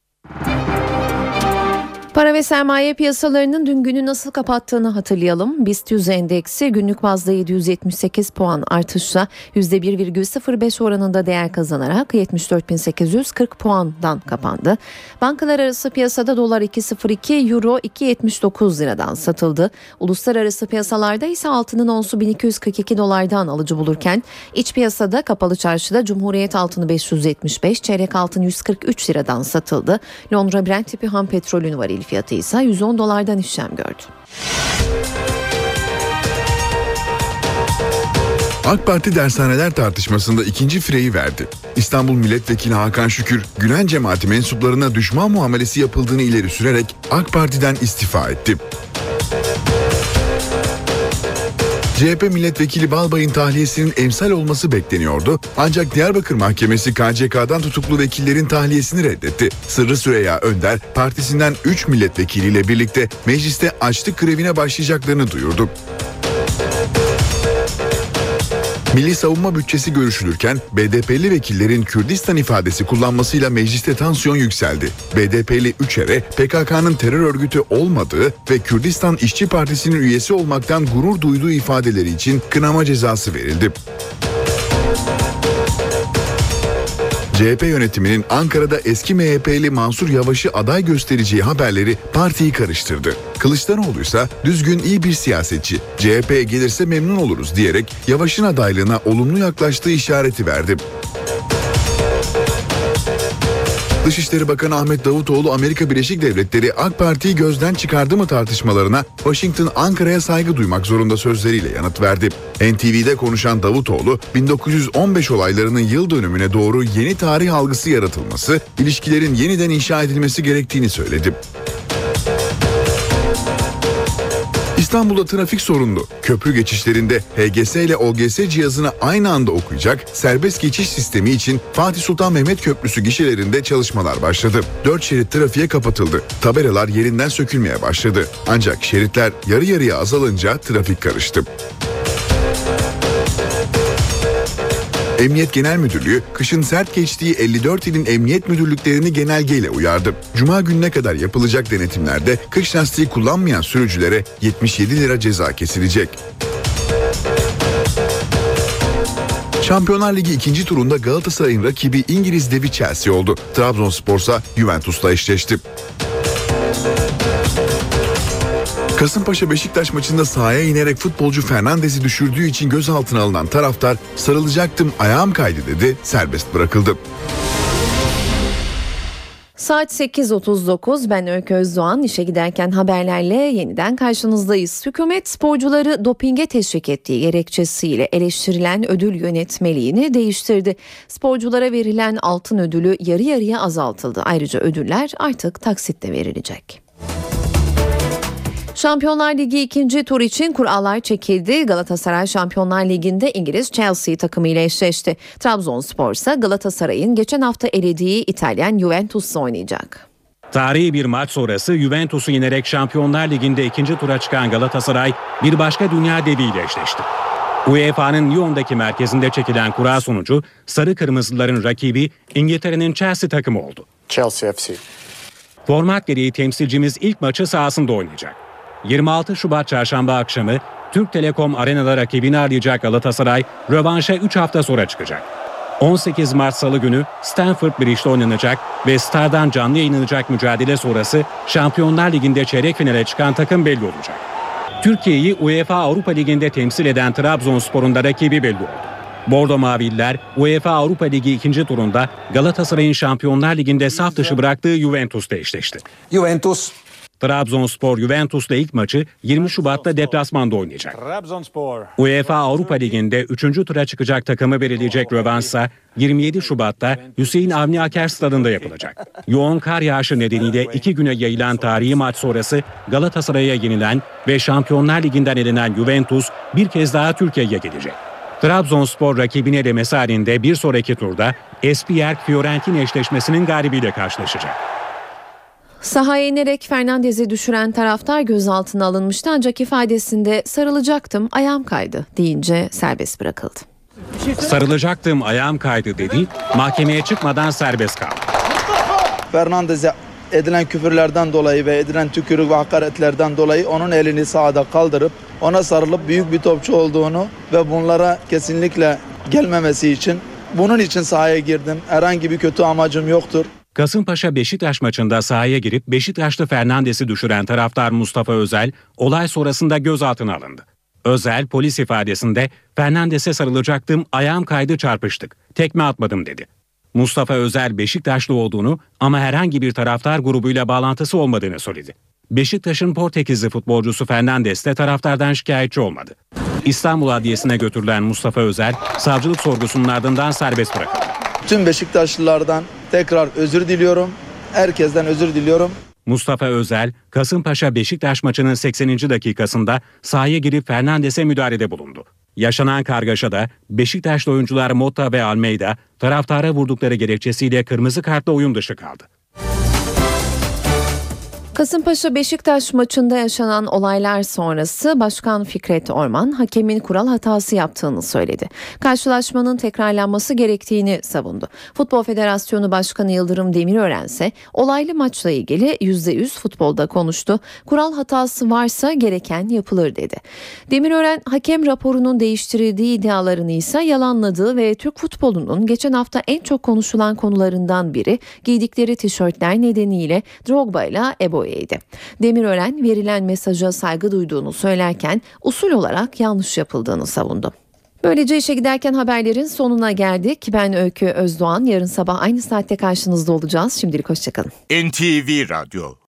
Para ve sermaye piyasalarının dün günü nasıl kapattığını hatırlayalım. BIST 100 endeksi günlük bazda 778 puan artışla %1,05 oranında değer kazanarak 74.840 puandan kapandı. Bankalar arası piyasada dolar 2.02, euro 2.79 liradan satıldı. Uluslararası piyasalarda ise altının onsu 1242 dolardan alıcı bulurken iç piyasada kapalı çarşıda Cumhuriyet altını 575, çeyrek altın 143 liradan satıldı. Londra Brent tipi ham petrolün varil fiyatı ise 110 dolardan işlem gördü. AK Parti dershaneler tartışmasında ikinci fireyi verdi. İstanbul Milletvekili Hakan Şükür, Gülen cemaati mensuplarına düşman muamelesi yapıldığını ileri sürerek AK Parti'den istifa etti. CHP milletvekili Balbay'ın tahliyesinin emsal olması bekleniyordu. Ancak Diyarbakır Mahkemesi KCK'dan tutuklu vekillerin tahliyesini reddetti. Sırrı Süreyya Önder partisinden 3 milletvekiliyle birlikte mecliste açlık grevine başlayacaklarını duyurdu. Milli savunma bütçesi görüşülürken BDP'li vekillerin Kürdistan ifadesi kullanmasıyla mecliste tansiyon yükseldi. BDP'li Üçer'e PKK'nın terör örgütü olmadığı ve Kürdistan İşçi Partisi'nin üyesi olmaktan gurur duyduğu ifadeleri için kınama cezası verildi. CHP yönetiminin Ankara'da eski MHP'li Mansur Yavaş'ı aday göstereceği haberleri partiyi karıştırdı. Kılıçdaroğlu ise düzgün iyi bir siyasetçi, CHP'ye gelirse memnun oluruz diyerek Yavaş'ın adaylığına olumlu yaklaştığı işareti verdi. Dışişleri Bakanı Ahmet Davutoğlu Amerika Birleşik Devletleri AK Parti'yi gözden çıkardı mı tartışmalarına Washington Ankara'ya saygı duymak zorunda sözleriyle yanıt verdi. NTV'de konuşan Davutoğlu 1915 olaylarının yıl dönümüne doğru yeni tarih algısı yaratılması, ilişkilerin yeniden inşa edilmesi gerektiğini söyledi. İstanbul'da trafik sorunlu. Köprü geçişlerinde HGS ile OGS cihazını aynı anda okuyacak serbest geçiş sistemi için Fatih Sultan Mehmet Köprüsü gişelerinde çalışmalar başladı. 4 şerit trafiğe kapatıldı. Tabelalar yerinden sökülmeye başladı. Ancak şeritler yarı yarıya azalınca trafik karıştı. Emniyet Genel Müdürlüğü kışın sert geçtiği 54 ilin emniyet müdürlüklerini genelgeyle uyardı. Cuma gününe kadar yapılacak denetimlerde kış lastiği kullanmayan sürücülere 77 lira ceza kesilecek. Şampiyonlar Ligi ikinci turunda Galatasaray'ın rakibi İngiliz devi Chelsea oldu. Trabzonspor ise Juventus'la eşleşti. Kasımpaşa Beşiktaş maçında sahaya inerek futbolcu Fernandez'i düşürdüğü için gözaltına alınan taraftar sarılacaktım ayağım kaydı dedi serbest bırakıldı. Saat 8.39 ben Öykü Özdoğan işe giderken haberlerle yeniden karşınızdayız. Hükümet sporcuları dopinge teşvik ettiği gerekçesiyle eleştirilen ödül yönetmeliğini değiştirdi. Sporculara verilen altın ödülü yarı yarıya azaltıldı. Ayrıca ödüller artık taksitle verilecek. Şampiyonlar Ligi ikinci tur için kurallar çekildi. Galatasaray Şampiyonlar Ligi'nde İngiliz Chelsea takımı ile eşleşti. Trabzonspor ise Galatasaray'ın geçen hafta elediği İtalyan Juventus'la oynayacak. Tarihi bir maç sonrası Juventus'u yenerek Şampiyonlar Ligi'nde ikinci tura çıkan Galatasaray bir başka dünya deviyle eşleşti. UEFA'nın Lyon'daki merkezinde çekilen kura sonucu sarı kırmızıların rakibi İngiltere'nin Chelsea takımı oldu. Chelsea FC. Format gereği temsilcimiz ilk maçı sahasında oynayacak. 26 Şubat çarşamba akşamı Türk Telekom Arena'da rakibini arayacak Galatasaray rövanşa 3 hafta sonra çıkacak. 18 Mart Salı günü Stanford Bridge'de oynanacak ve Star'dan canlı yayınlanacak mücadele sonrası Şampiyonlar Ligi'nde çeyrek finale çıkan takım belli olacak. Türkiye'yi UEFA Avrupa Ligi'nde temsil eden Trabzonspor'un da rakibi belli oldu. Bordo Maviller UEFA Avrupa Ligi ikinci turunda Galatasaray'ın Şampiyonlar Ligi'nde saf dışı bıraktığı Juventus'ta eşleşti. Juventus Trabzonspor Juventus'la ilk maçı 20 Şubat'ta deplasmanda oynayacak. UEFA Avrupa Ligi'nde 3. tura çıkacak takımı belirleyecek rövansa 27 Şubat'ta Hüseyin Avni Aker stadında yapılacak. Yoğun kar yağışı nedeniyle iki güne yayılan tarihi maç sonrası Galatasaray'a yenilen ve Şampiyonlar Ligi'nden elenen Juventus bir kez daha Türkiye'ye gelecek. Trabzonspor rakibine elemesi halinde bir sonraki turda Espierk Fiorentina eşleşmesinin galibiyle karşılaşacak. Sahaya inerek Fernandez'i düşüren taraftar gözaltına alınmıştı ancak ifadesinde sarılacaktım ayağım kaydı deyince serbest bırakıldı. Sarılacaktım ayağım kaydı dedi mahkemeye çıkmadan serbest kaldı. Fernandez'e edilen küfürlerden dolayı ve edilen tükürük ve hakaretlerden dolayı onun elini sahada kaldırıp ona sarılıp büyük bir topçu olduğunu ve bunlara kesinlikle gelmemesi için bunun için sahaya girdim. Herhangi bir kötü amacım yoktur. Kasımpaşa Beşiktaş maçında sahaya girip Beşiktaşlı Fernandes'i düşüren taraftar Mustafa Özel olay sonrasında gözaltına alındı. Özel polis ifadesinde Fernandes'e sarılacaktım ayağım kaydı çarpıştık tekme atmadım dedi. Mustafa Özel Beşiktaşlı olduğunu ama herhangi bir taraftar grubuyla bağlantısı olmadığını söyledi. Beşiktaş'ın Portekizli futbolcusu Fernandes de taraftardan şikayetçi olmadı. İstanbul Adliyesi'ne götürülen Mustafa Özel savcılık sorgusunun ardından serbest bırakıldı. Tüm Beşiktaşlılardan tekrar özür diliyorum. Herkesten özür diliyorum. Mustafa Özel, Kasımpaşa Beşiktaş maçının 80. dakikasında sahaya girip Fernandes'e müdahalede bulundu. Yaşanan kargaşada Beşiktaşlı oyuncular Motta ve Almeida taraftara vurdukları gerekçesiyle kırmızı kartla oyun dışı kaldı. Kasımpaşa Beşiktaş maçında yaşanan olaylar sonrası Başkan Fikret Orman hakemin kural hatası yaptığını söyledi. Karşılaşmanın tekrarlanması gerektiğini savundu. Futbol Federasyonu Başkanı Yıldırım Demirören ise olaylı maçla ilgili %100 futbolda konuştu. Kural hatası varsa gereken yapılır dedi. Demirören hakem raporunun değiştirildiği iddialarını ise yalanladığı ve Türk futbolunun geçen hafta en çok konuşulan konularından biri giydikleri tişörtler nedeniyle Drogba ile Ebo'yeydi. Demirören verilen mesaja saygı duyduğunu söylerken usul olarak yanlış yapıldığını savundu. Böylece işe giderken haberlerin sonuna geldik. Ben Öykü Özdoğan. Yarın sabah aynı saatte karşınızda olacağız. Şimdilik hoşçakalın. NTV Radyo